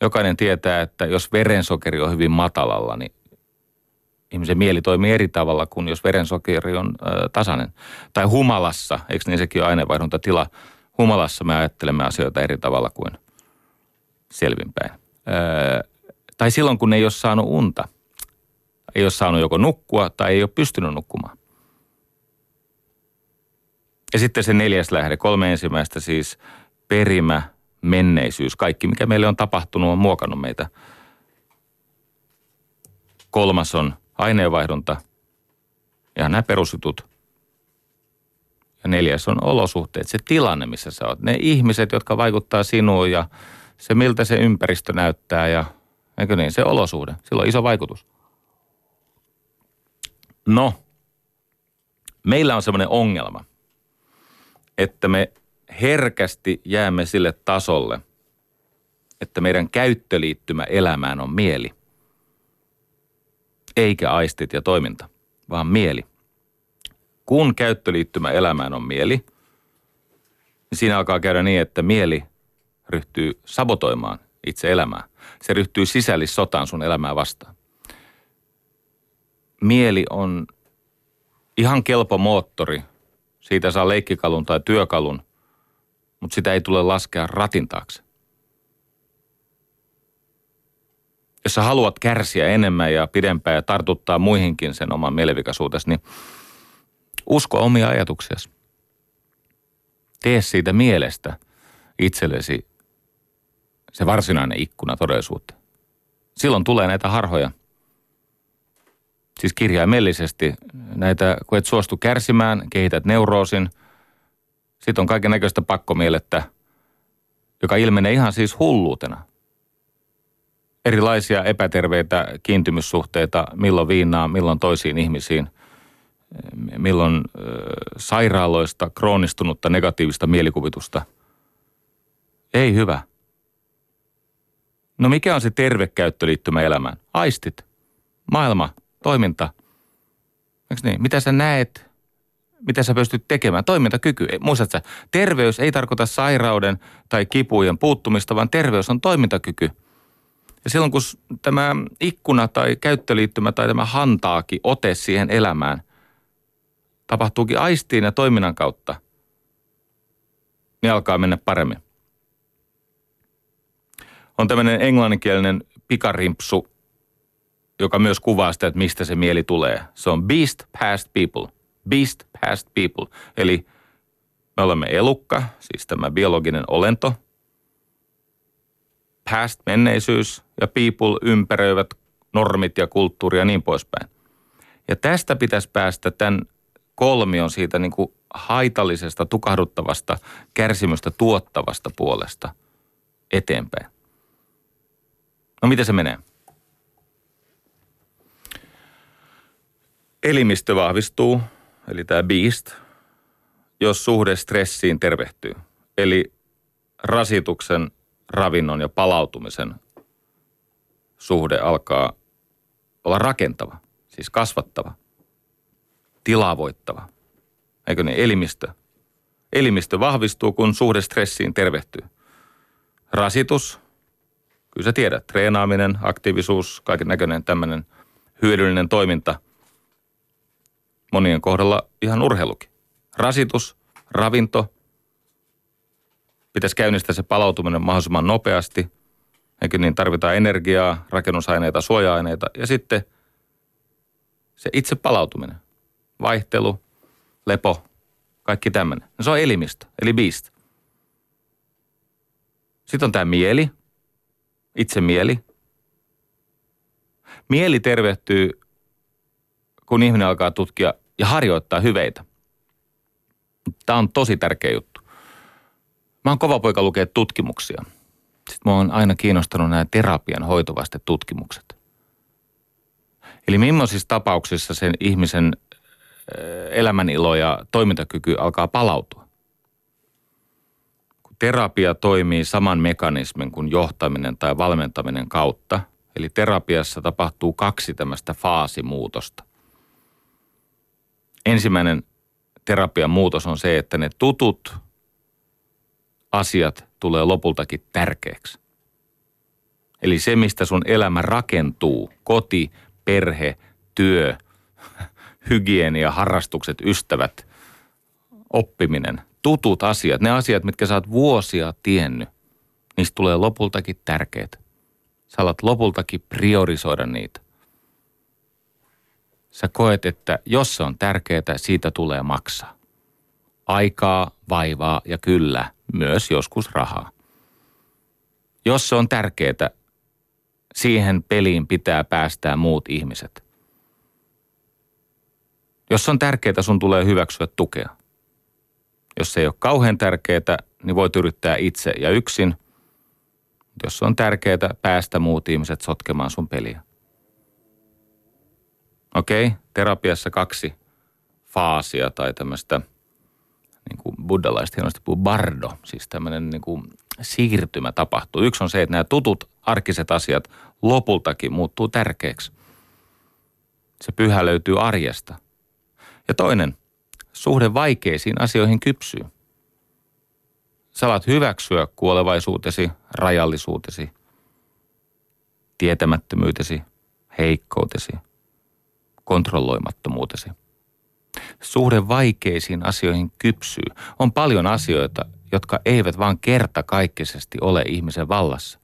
Jokainen tietää, että jos verensokeri on hyvin matalalla, niin ihmisen mieli toimii eri tavalla kuin jos verensokeri on ö, tasainen. Tai humalassa, eikö niin sekin ole aineenvaihduntатila. Humalassa me ajattelemme asioita eri tavalla kuin selvinpäin. Ö, tai silloin, kun ei ole saanut unta ei ole saanut joko nukkua tai ei ole pystynyt nukkumaan. Ja sitten se neljäs lähde, kolme ensimmäistä siis perimä, menneisyys, kaikki mikä meille on tapahtunut on muokannut meitä. Kolmas on aineenvaihdunta, ja nämä perusjutut. Ja neljäs on olosuhteet, se tilanne, missä sä oot. Ne ihmiset, jotka vaikuttaa sinuun ja se, miltä se ympäristö näyttää ja eikö niin, se olosuhde. Sillä on iso vaikutus. No, meillä on semmoinen ongelma, että me herkästi jäämme sille tasolle, että meidän käyttöliittymä elämään on mieli. Eikä aistit ja toiminta, vaan mieli. Kun käyttöliittymä elämään on mieli, niin siinä alkaa käydä niin, että mieli ryhtyy sabotoimaan itse elämää. Se ryhtyy sisällissotaan sun elämää vastaan mieli on ihan kelpo moottori. Siitä saa leikkikalun tai työkalun, mutta sitä ei tule laskea ratin taakse. Jos sä haluat kärsiä enemmän ja pidempään ja tartuttaa muihinkin sen oman mielivikaisuutesi, niin usko omia ajatuksiasi. Tee siitä mielestä itsellesi se varsinainen ikkuna todellisuutta. Silloin tulee näitä harhoja – siis kirjaimellisesti näitä, kun et suostu kärsimään, kehität neuroosin. Sitten on kaiken näköistä pakkomielettä, joka ilmenee ihan siis hulluutena. Erilaisia epäterveitä kiintymyssuhteita, milloin viinaa, milloin toisiin ihmisiin, milloin ö, sairaaloista kroonistunutta negatiivista mielikuvitusta. Ei hyvä. No mikä on se terve käyttöliittymä elämään? Aistit, maailma, toiminta. Eikö niin? Mitä sä näet, mitä sä pystyt tekemään? Toimintakyky. Muistatko terveys ei tarkoita sairauden tai kipujen puuttumista, vaan terveys on toimintakyky. Ja silloin kun tämä ikkuna tai käyttöliittymä tai tämä hantaakin ote siihen elämään tapahtuukin aistiin ja toiminnan kautta, niin alkaa mennä paremmin. On tämmöinen englanninkielinen pikarimpsu joka myös kuvaa sitä, että mistä se mieli tulee. Se on beast past people. Beast past people. Eli me olemme elukka, siis tämä biologinen olento. Past menneisyys ja people ympäröivät normit ja kulttuuri ja niin poispäin. Ja tästä pitäisi päästä tämän kolmion siitä niin kuin haitallisesta, tukahduttavasta, kärsimystä tuottavasta puolesta eteenpäin. No miten se menee? Elimistö vahvistuu, eli tämä beast, jos suhde stressiin tervehtyy. Eli rasituksen, ravinnon ja palautumisen suhde alkaa olla rakentava, siis kasvattava, tilavoittava. Eikö niin? Elimistö. Elimistö vahvistuu, kun suhde stressiin tervehtyy. Rasitus, kyllä sä tiedät, treenaaminen, aktiivisuus, kaiken näköinen tämmöinen hyödyllinen toiminta. Monien kohdalla ihan urheilukin. Rasitus, ravinto, pitäisi käynnistää se palautuminen mahdollisimman nopeasti. Eikö niin, tarvitaan energiaa, rakennusaineita, suoja-aineita ja sitten se itse palautuminen. Vaihtelu, lepo, kaikki tämmöinen. No se on elimistö, eli beast. Sitten on tämä mieli, itse mieli. Mieli tervehtyy, kun ihminen alkaa tutkia ja harjoittaa hyveitä. Tämä on tosi tärkeä juttu. Mä oon kova poika lukea tutkimuksia. Sitten mä oon aina kiinnostanut nämä terapian hoitovaste tutkimukset. Eli millaisissa tapauksissa sen ihmisen elämänilo ja toimintakyky alkaa palautua. Kun terapia toimii saman mekanismin kuin johtaminen tai valmentaminen kautta, eli terapiassa tapahtuu kaksi tämmöistä faasimuutosta. Ensimmäinen terapian muutos on se, että ne tutut asiat tulee lopultakin tärkeäksi. Eli se, mistä sun elämä rakentuu, koti, perhe, työ, hygienia, harrastukset, ystävät, oppiminen, tutut asiat, ne asiat, mitkä sä oot vuosia tiennyt, niistä tulee lopultakin tärkeitä. Sä alat lopultakin priorisoida niitä. Sä koet, että jos se on tärkeää, siitä tulee maksaa. Aikaa, vaivaa ja kyllä, myös joskus rahaa. Jos se on tärkeää, siihen peliin pitää päästää muut ihmiset. Jos on tärkeää, sun tulee hyväksyä tukea. Jos se ei ole kauhean tärkeää, niin voit yrittää itse ja yksin. Jos on tärkeää, päästä muut ihmiset sotkemaan sun peliä. Okei, okay, terapiassa kaksi faasia tai tämmöistä, niin kuin buddhalaiset hienosti puhuu, bardo, siis tämmöinen niin kuin siirtymä tapahtuu. Yksi on se, että nämä tutut arkiset asiat lopultakin muuttuu tärkeäksi. Se pyhä löytyy arjesta. Ja toinen, suhde vaikeisiin asioihin kypsyy. Sä alat hyväksyä kuolevaisuutesi, rajallisuutesi, tietämättömyytesi, heikkoutesi, kontrolloimattomuutesi. Suhde vaikeisiin asioihin kypsyy. On paljon asioita, jotka eivät vaan kertakaikkisesti ole ihmisen vallassa.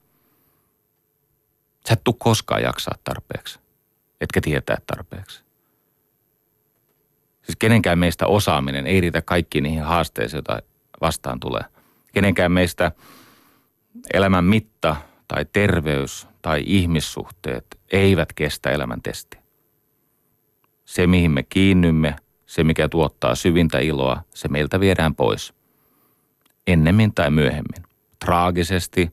Sä et tuu koskaan jaksaa tarpeeksi, etkä tietää tarpeeksi. Siis kenenkään meistä osaaminen ei riitä kaikkiin niihin haasteisiin, joita vastaan tulee. Kenenkään meistä elämän mitta tai terveys tai ihmissuhteet eivät kestä elämän testiä. Se, mihin me kiinnymme, se mikä tuottaa syvintä iloa, se meiltä viedään pois. Ennemmin tai myöhemmin. Traagisesti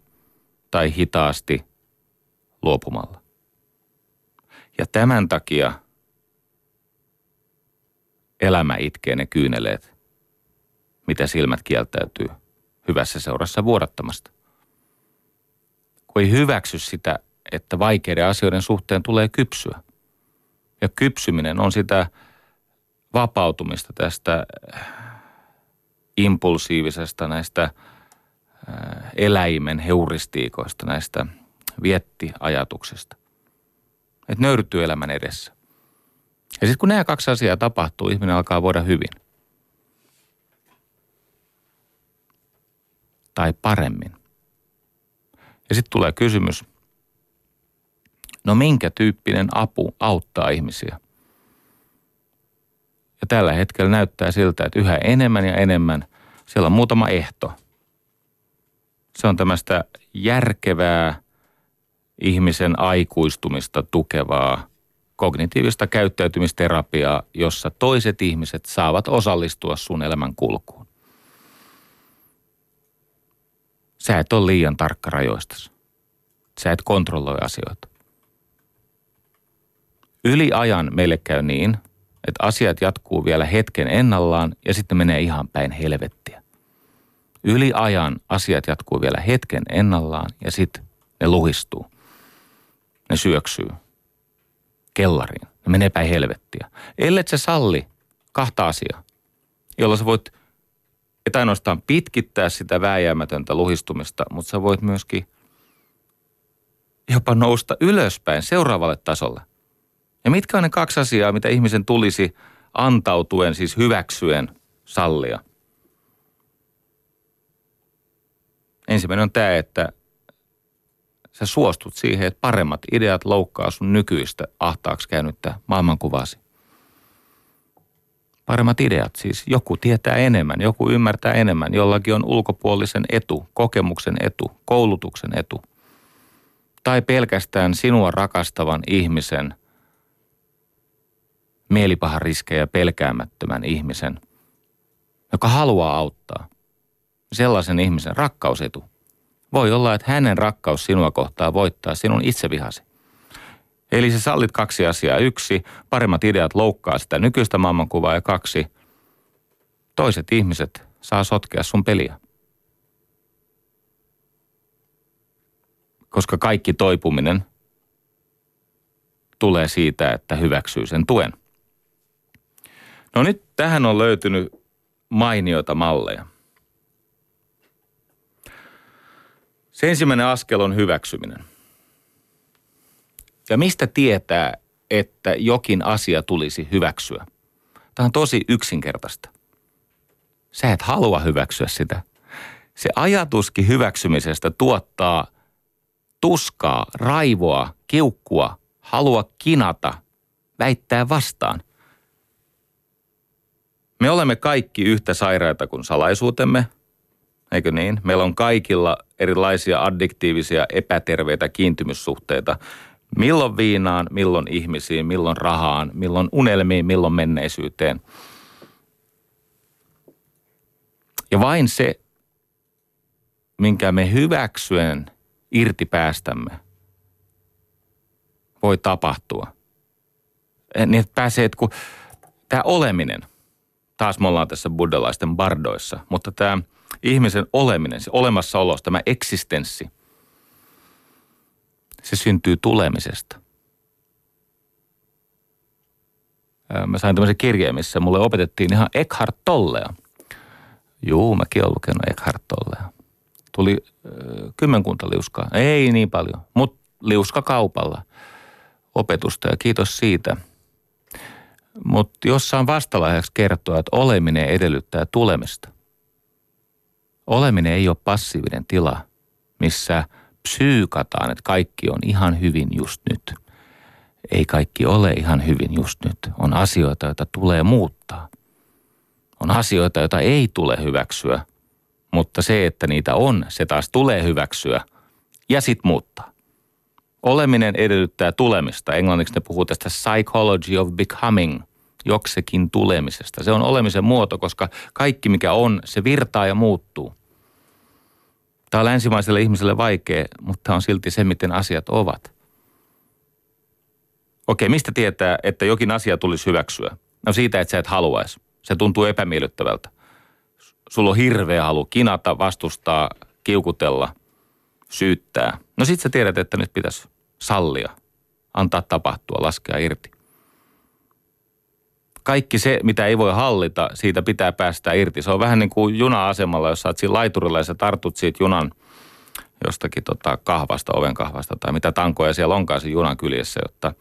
tai hitaasti luopumalla. Ja tämän takia – elämä itkee ne kyyneleet, mitä silmät kieltäytyy hyvässä seurassa vuodattamasta. Kun ei hyväksy sitä, että vaikeiden asioiden suhteen tulee kypsyä. Ja kypsyminen on sitä vapautumista tästä äh, impulsiivisesta näistä äh, eläimen heuristiikoista, näistä viettiajatuksista. Että nöyrtyy elämän edessä. Ja sitten kun nämä kaksi asiaa tapahtuu, ihminen alkaa voida hyvin. Tai paremmin. Ja sitten tulee kysymys, No minkä tyyppinen apu auttaa ihmisiä? Ja tällä hetkellä näyttää siltä, että yhä enemmän ja enemmän siellä on muutama ehto. Se on tämmöistä järkevää ihmisen aikuistumista tukevaa kognitiivista käyttäytymisterapiaa, jossa toiset ihmiset saavat osallistua sun elämän kulkuun. Sä et ole liian tarkka rajoistasi. Sä et kontrolloi asioita. Yli ajan meille käy niin, että asiat jatkuu vielä hetken ennallaan ja sitten menee ihan päin helvettiä. Yli ajan asiat jatkuu vielä hetken ennallaan ja sitten ne luhistuu. Ne syöksyy kellariin. Ne menee päin helvettiä. Ellet sä salli kahta asiaa, jolla sä voit et ainoastaan pitkittää sitä vääjäämätöntä luhistumista, mutta sä voit myöskin jopa nousta ylöspäin seuraavalle tasolle. Ja mitkä on ne kaksi asiaa, mitä ihmisen tulisi antautuen, siis hyväksyen sallia? Ensimmäinen on tämä, että sä suostut siihen, että paremmat ideat loukkaa sun nykyistä ahtaaksi käynyttä maailmankuvasi. Paremmat ideat siis. Joku tietää enemmän, joku ymmärtää enemmän. Jollakin on ulkopuolisen etu, kokemuksen etu, koulutuksen etu. Tai pelkästään sinua rakastavan ihmisen, mielipahan riskejä pelkäämättömän ihmisen, joka haluaa auttaa. Sellaisen ihmisen rakkausetu – voi olla, että hänen rakkaus sinua kohtaa voittaa sinun itsevihasi. Eli sä sallit kaksi asiaa. Yksi, paremmat ideat loukkaa sitä nykyistä maailmankuvaa ja kaksi, toiset ihmiset saa sotkea sun peliä. Koska kaikki toipuminen tulee siitä, että hyväksyy sen tuen. No nyt tähän on löytynyt mainioita malleja. Se ensimmäinen askel on hyväksyminen. Ja mistä tietää, että jokin asia tulisi hyväksyä? Tämä on tosi yksinkertaista. Sä et halua hyväksyä sitä. Se ajatuskin hyväksymisestä tuottaa tuskaa, raivoa, kiukkua, halua kinata, väittää vastaan. Me olemme kaikki yhtä sairaita kuin salaisuutemme, eikö niin? Meillä on kaikilla erilaisia addiktiivisia epäterveitä kiintymyssuhteita. Milloin viinaan, milloin ihmisiin, milloin rahaan, milloin unelmiin, milloin menneisyyteen. Ja vain se, minkä me hyväksyen irti päästämme, voi tapahtua. Niin, pääsee, että kun tämä oleminen, taas me ollaan tässä buddhalaisten bardoissa, mutta tämä – ihmisen oleminen, se olemassaolo, tämä eksistenssi, se syntyy tulemisesta. Mä sain tämmöisen kirjeen, missä mulle opetettiin ihan Eckhart Tollea. Juu, mäkin olen lukenut Eckhart Tollea. Tuli äh, kymmenkunta liuskaa. Ei niin paljon, mutta liuska kaupalla opetusta ja kiitos siitä. Mutta jossain vastalaiheeksi kertoa, että oleminen edellyttää tulemista. Oleminen ei ole passiivinen tila, missä psyykataan, että kaikki on ihan hyvin just nyt. Ei kaikki ole ihan hyvin just nyt. On asioita, joita tulee muuttaa. On asioita, joita ei tule hyväksyä, mutta se, että niitä on, se taas tulee hyväksyä ja sitten muuttaa. Oleminen edellyttää tulemista. Englanniksi ne puhuu tästä psychology of becoming, joksekin tulemisesta. Se on olemisen muoto, koska kaikki mikä on, se virtaa ja muuttuu. Tämä on länsimaiselle ihmiselle vaikea, mutta on silti se, miten asiat ovat. Okei, mistä tietää, että jokin asia tulisi hyväksyä? No siitä, että sä et haluaisi. Se tuntuu epämiellyttävältä. Sulla on hirveä halu kinata, vastustaa, kiukutella, syyttää. No sit sä tiedät, että nyt pitäisi sallia, antaa tapahtua, laskea irti kaikki se, mitä ei voi hallita, siitä pitää päästä irti. Se on vähän niin kuin juna-asemalla, jos sä oot siinä laiturilla ja sä tartut siitä junan jostakin tota kahvasta, oven kahvasta tai mitä tankoja siellä onkaan siinä junan kyljessä, jotta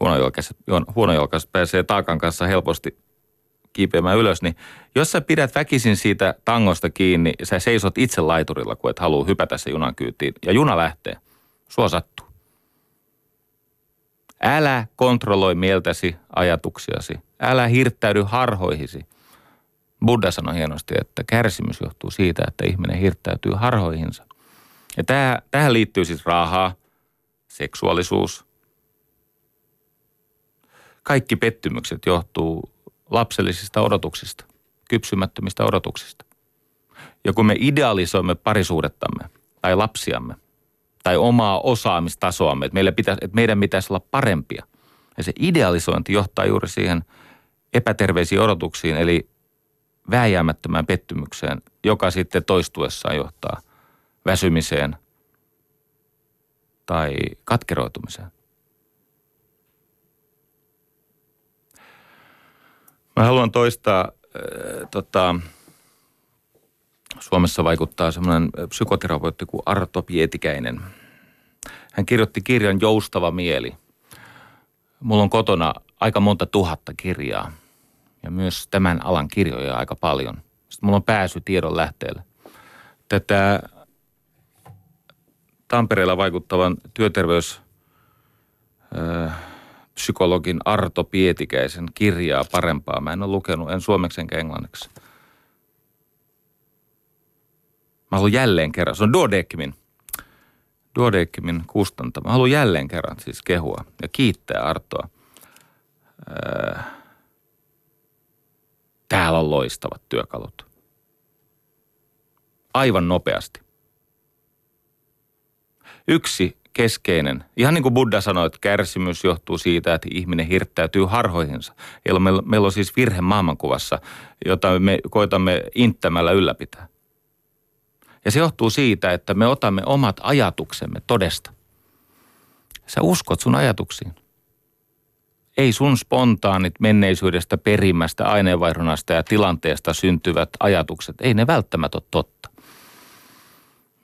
huonojolkaiset, huonojolkaiset pääsee taakan kanssa helposti kiipeämään ylös, niin jos sä pidät väkisin siitä tangosta kiinni, sä seisot itse laiturilla, kun et halua hypätä se junan kyytiin, ja juna lähtee, sua sattuu. Älä kontrolloi mieltäsi, ajatuksiasi. Älä hirttäydy harhoihisi. Buddha sanoi hienosti, että kärsimys johtuu siitä, että ihminen hirttäytyy harhoihinsa. Ja tähän, tähän liittyy siis rahaa, seksuaalisuus. Kaikki pettymykset johtuu lapsellisista odotuksista, kypsymättömistä odotuksista. Ja kun me idealisoimme parisuudettamme tai lapsiamme tai omaa osaamistasoamme, että, meillä pitäisi, että meidän pitäisi olla parempia. Ja se idealisointi johtaa juuri siihen epäterveisiin odotuksiin, eli vääjäämättömään pettymykseen, joka sitten toistuessaan johtaa väsymiseen tai katkeroitumiseen. Mä haluan toistaa, äh, tota, Suomessa vaikuttaa semmoinen psykoterapeutti kuin Arto Pietikäinen. Hän kirjoitti kirjan Joustava mieli. Mulla on kotona aika monta tuhatta kirjaa ja myös tämän alan kirjoja aika paljon. Sitten mulla on pääsy tiedon lähteelle. Tätä Tampereella vaikuttavan työterveys psykologin Arto Pietikäisen kirjaa parempaa. Mä en ole lukenut, en suomeksi enkä englanniksi. Mä haluan jälleen kerran, se on Duodeckimin, Duodeckimin kustantama. Mä haluan jälleen kerran siis kehua ja kiittää Artoa. Täällä on loistavat työkalut. Aivan nopeasti. Yksi keskeinen. Ihan niin kuin Buddha sanoi, että kärsimys johtuu siitä, että ihminen hirttäytyy harhoihinsa. Eli meillä, on siis virhe maailmankuvassa, jota me koitamme inttämällä ylläpitää. Ja se johtuu siitä, että me otamme omat ajatuksemme todesta. Sä uskot sun ajatuksiin. Ei sun spontaanit menneisyydestä perimästä aineenvaihdunasta ja tilanteesta syntyvät ajatukset, ei ne välttämättä ole totta.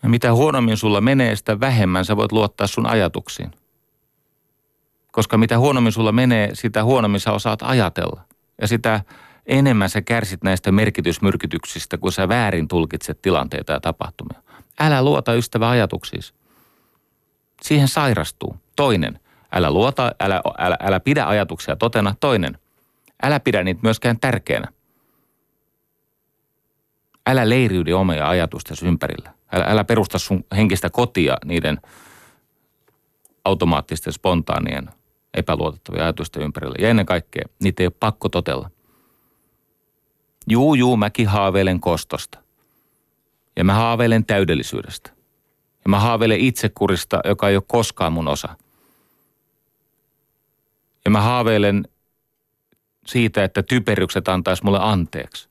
Ja mitä huonommin sulla menee, sitä vähemmän sä voit luottaa sun ajatuksiin. Koska mitä huonommin sulla menee, sitä huonommin sä osaat ajatella. Ja sitä enemmän sä kärsit näistä merkitysmyrkytyksistä, kun sä väärin tulkitset tilanteita ja tapahtumia. Älä luota ystävä ajatuksiisi. Siihen sairastuu. Toinen, älä luota, älä, älä, älä pidä ajatuksia totena. Toinen, älä pidä niitä myöskään tärkeänä. Älä leiriydy omia ajatustesi ympärillä. Älä, älä perusta sun henkistä kotia niiden automaattisten, spontaanien, epäluotettavien ajatusten ympärillä. Ja ennen kaikkea, niitä ei ole pakko totella. Juu, juu, mäkin haaveilen kostosta. Ja mä haaveilen täydellisyydestä. Ja mä haaveilen itsekurista, joka ei ole koskaan mun osa. Ja mä haaveilen siitä, että typerykset antaisi mulle anteeksi.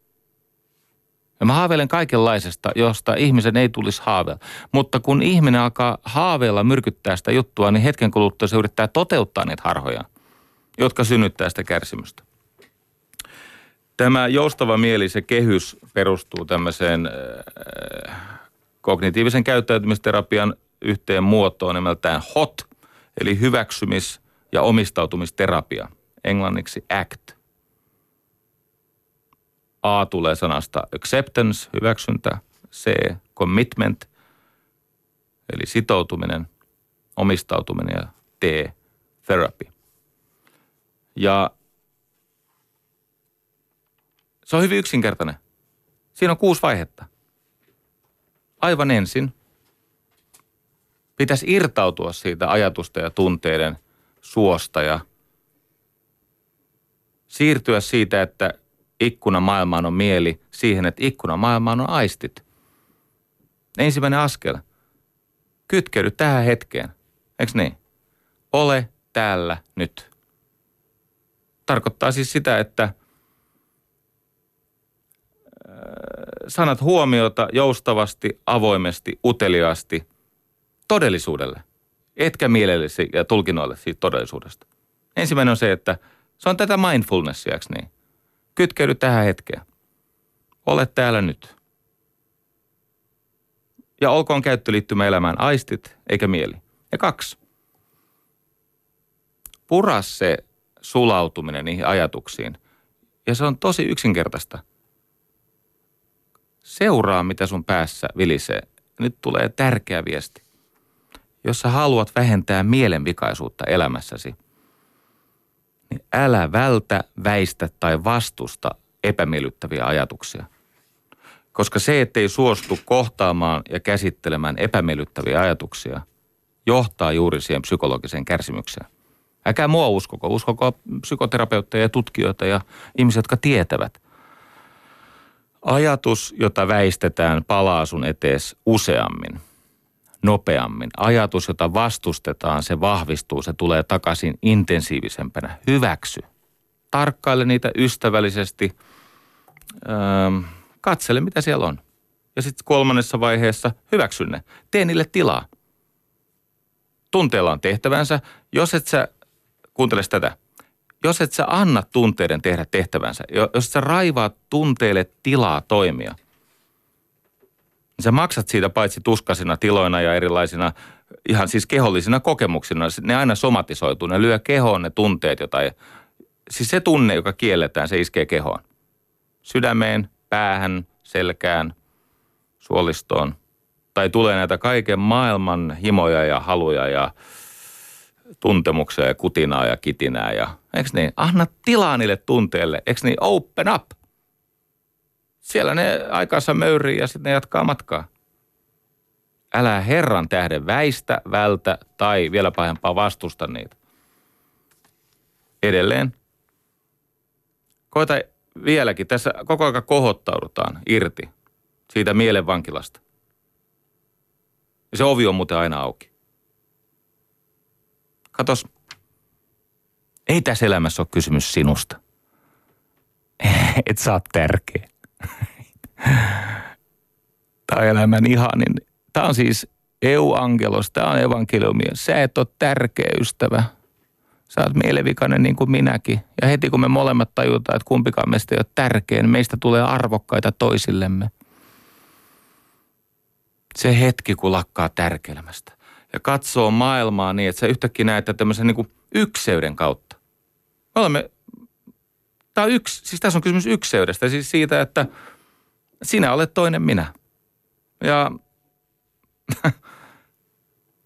Ja mä haaveilen kaikenlaisesta, josta ihmisen ei tulisi haaveilla. Mutta kun ihminen alkaa haaveilla myrkyttää sitä juttua, niin hetken kuluttua se yrittää toteuttaa niitä harhoja, jotka synnyttää sitä kärsimystä. Tämä joustava mieli, se kehys perustuu tämmöiseen äh, kognitiivisen käyttäytymisterapian yhteen muotoon nimeltään HOT, eli hyväksymis- ja omistautumisterapia, englanniksi ACT. A tulee sanasta acceptance, hyväksyntä, C, commitment, eli sitoutuminen, omistautuminen ja T, therapy. Ja se on hyvin yksinkertainen. Siinä on kuusi vaihetta. Aivan ensin pitäisi irtautua siitä ajatusta ja tunteiden suosta ja siirtyä siitä, että ikkuna maailmaan on mieli siihen, että ikkuna maailmaan on aistit. Ensimmäinen askel. Kytkeydy tähän hetkeen. Eikö niin? Ole täällä nyt. Tarkoittaa siis sitä, että – sanat huomiota joustavasti, avoimesti, uteliaasti todellisuudelle, etkä mielellesi ja tulkinnoille siitä todellisuudesta. Ensimmäinen on se, että se on tätä mindfulnessia, niin? Kytkeydy tähän hetkeen. Ole täällä nyt. Ja olkoon käyttöliittymä elämään aistit eikä mieli. Ja kaksi. Pura se sulautuminen niihin ajatuksiin. Ja se on tosi yksinkertaista – Seuraa, mitä sun päässä vilisee. Nyt tulee tärkeä viesti. Jos sä haluat vähentää mielenvikaisuutta elämässäsi, niin älä vältä, väistä tai vastusta epämiellyttäviä ajatuksia. Koska se, ettei suostu kohtaamaan ja käsittelemään epämiellyttäviä ajatuksia, johtaa juuri siihen psykologiseen kärsimykseen. Äkää mua uskoko, uskoko psykoterapeutteja ja tutkijoita ja ihmisiä, jotka tietävät. Ajatus, jota väistetään, palaa sun etees useammin, nopeammin. Ajatus, jota vastustetaan, se vahvistuu, se tulee takaisin intensiivisempänä. Hyväksy. Tarkkaile niitä ystävällisesti. Öö, katsele, mitä siellä on. Ja sitten kolmannessa vaiheessa hyväksy ne. Tee niille tilaa. Tunteella on tehtävänsä. Jos et sä kuuntele tätä. Jos et sä anna tunteiden tehdä tehtävänsä, jos sä raivaat tunteille tilaa toimia, niin sä maksat siitä paitsi tuskasina tiloina ja erilaisina ihan siis kehollisina kokemuksina. Ne aina somatisoituu, ne lyö kehoon ne tunteet, jota ei, siis se tunne, joka kielletään, se iskee kehoon. Sydämeen, päähän, selkään, suolistoon. Tai tulee näitä kaiken maailman himoja ja haluja ja tuntemuksia ja kutinaa ja kitinää ja, eikö niin? Anna tilaa niille tunteille, eikö niin? Open up. Siellä ne aikansa möyrii ja sitten ne jatkaa matkaa. Älä Herran tähden väistä, vältä tai vielä pahempaa vastusta niitä. Edelleen. Koita vieläkin. Tässä koko ajan kohottaudutaan irti siitä mielenvankilasta. Ja se ovi on muuten aina auki. Katos, ei tässä elämässä ole kysymys sinusta. Et sä oot tärkeä. On elämän ihanin. Tämä on siis EU-angelos, tämä on evankeliumi. Sä et ole tärkeä ystävä. Sä oot mielevikainen niin kuin minäkin. Ja heti kun me molemmat tajutaan, että kumpikaan meistä ei ole tärkeä, niin meistä tulee arvokkaita toisillemme. Se hetki, kun lakkaa tärkeilemästä ja katsoo maailmaa niin, että sä yhtäkkiä näet tämmöisen niin kuin ykseyden kautta. Me olemme, tämä on yksi, siis tässä on kysymys ykseydestä, siis siitä, että sinä olet toinen minä. Ja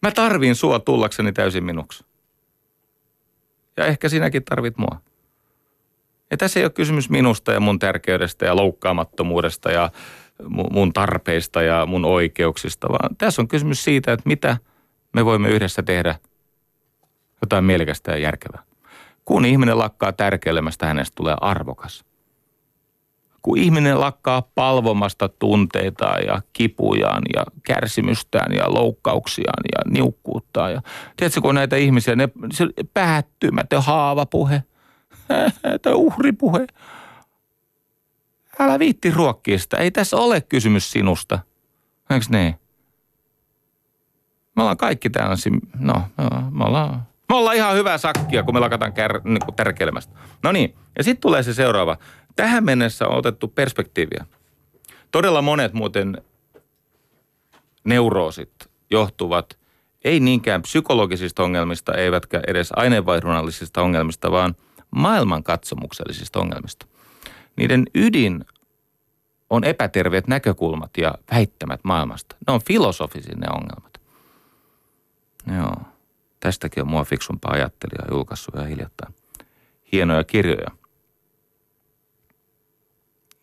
mä tarvin sua tullakseni täysin minuksi. Ja ehkä sinäkin tarvit mua. Ja tässä ei ole kysymys minusta ja mun tärkeydestä ja loukkaamattomuudesta ja mun tarpeista ja mun oikeuksista, vaan tässä on kysymys siitä, että mitä – me voimme yhdessä tehdä jotain mielekästä ja järkevää. Kun ihminen lakkaa tärkeilemästä, hänestä tulee arvokas. Kun ihminen lakkaa palvomasta tunteitaan ja kipujaan ja kärsimystään ja loukkauksiaan ja niukkuuttaan. Ja, tiedätkö, kun näitä ihmisiä, ne, se päättymätön haavapuhe, tai uhripuhe. Älä viitti ruokkia sitä. Ei tässä ole kysymys sinusta. Eikö niin? Me ollaan kaikki täällä, no, me ollaan, me ollaan ihan hyvää sakkia, kun me lakataan kär, niin kuin tärkeilemästä. No niin, ja sitten tulee se seuraava. Tähän mennessä on otettu perspektiiviä. Todella monet muuten neuroosit johtuvat ei niinkään psykologisista ongelmista, eivätkä edes aineenvaihdunnallisista ongelmista, vaan maailmankatsomuksellisista ongelmista. Niiden ydin on epäterveet näkökulmat ja väittämät maailmasta. Ne on filosofisia ne ongelmat. Joo. Tästäkin on mua fiksumpaa ajattelijaa julkaissut ja hiljattain. Hienoja kirjoja.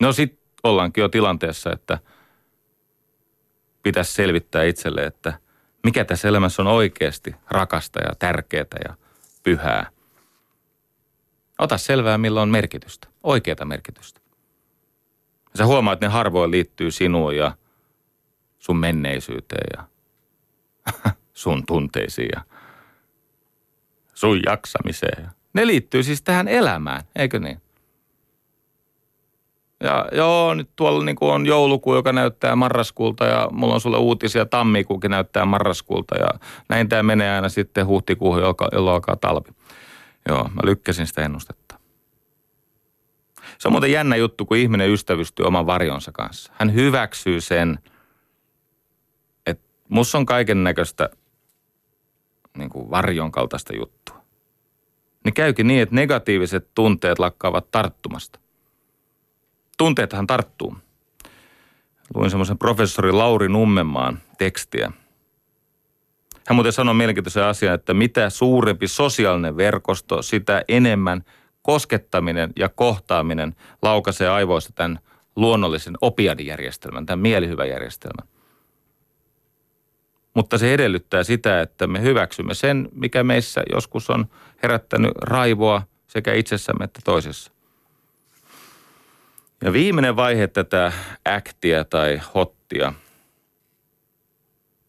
No sit ollaankin jo tilanteessa, että pitäisi selvittää itselle, että mikä tässä elämässä on oikeasti rakasta ja tärkeää ja pyhää. Ota selvää, millä on merkitystä, oikeata merkitystä. Sä huomaat, että ne harvoin liittyy sinuun ja sun menneisyyteen ja sun tunteisiin ja sun jaksamiseen. Ne liittyy siis tähän elämään, eikö niin? Ja joo, nyt tuolla niin on joulukuu, joka näyttää marraskuulta ja mulla on sulle uutisia, tammikuukin näyttää marraskuulta ja näin tämä menee aina sitten huhtikuuhun, jolloin alkaa talvi. Joo, mä lykkäsin sitä ennustetta. Se on muuten jännä juttu, kun ihminen ystävystyy oman varjonsa kanssa. Hän hyväksyy sen, että musta on kaiken näköistä niin varjon kaltaista juttua. Niin käykin niin, että negatiiviset tunteet lakkaavat tarttumasta. Tunteethan tarttuu. Luin semmoisen professori Lauri Nummenmaan tekstiä. Hän muuten sanoi mielenkiintoisen asian, että mitä suurempi sosiaalinen verkosto, sitä enemmän koskettaminen ja kohtaaminen laukaisee aivoista tämän luonnollisen opiadijärjestelmän, tämän mielihyväjärjestelmän. Mutta se edellyttää sitä, että me hyväksymme sen, mikä meissä joskus on herättänyt raivoa sekä itsessämme että toisessa. Ja viimeinen vaihe tätä äktiä tai hottia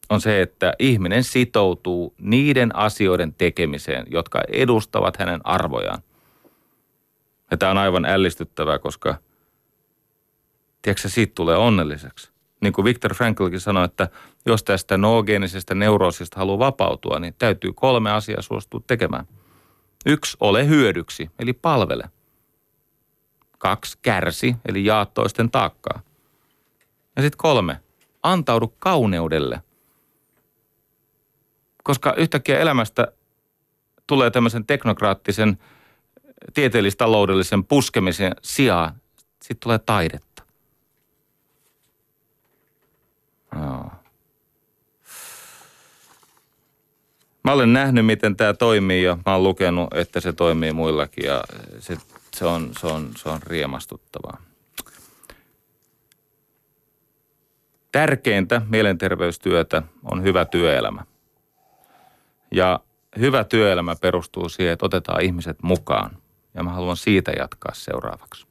on se, että ihminen sitoutuu niiden asioiden tekemiseen, jotka edustavat hänen arvojaan. Ja tämä on aivan ällistyttävää, koska tiedätkö, siitä tulee onnelliseksi. Niin kuin Viktor Franklkin sanoi, että jos tästä noogeenisestä neuroosista haluaa vapautua, niin täytyy kolme asiaa suostua tekemään. Yksi, ole hyödyksi, eli palvele. Kaksi, kärsi, eli jaa toisten taakkaa. Ja sitten kolme, antaudu kauneudelle. Koska yhtäkkiä elämästä tulee tämmöisen teknokraattisen tieteellistaloudellisen puskemisen sijaan, sitten tulee taidetta. Mä olen nähnyt, miten tämä toimii ja mä olen lukenut, että se toimii muillakin ja se, se, on, se, on, se on riemastuttavaa. Tärkeintä mielenterveystyötä on hyvä työelämä. Ja hyvä työelämä perustuu siihen, että otetaan ihmiset mukaan. Ja mä haluan siitä jatkaa seuraavaksi.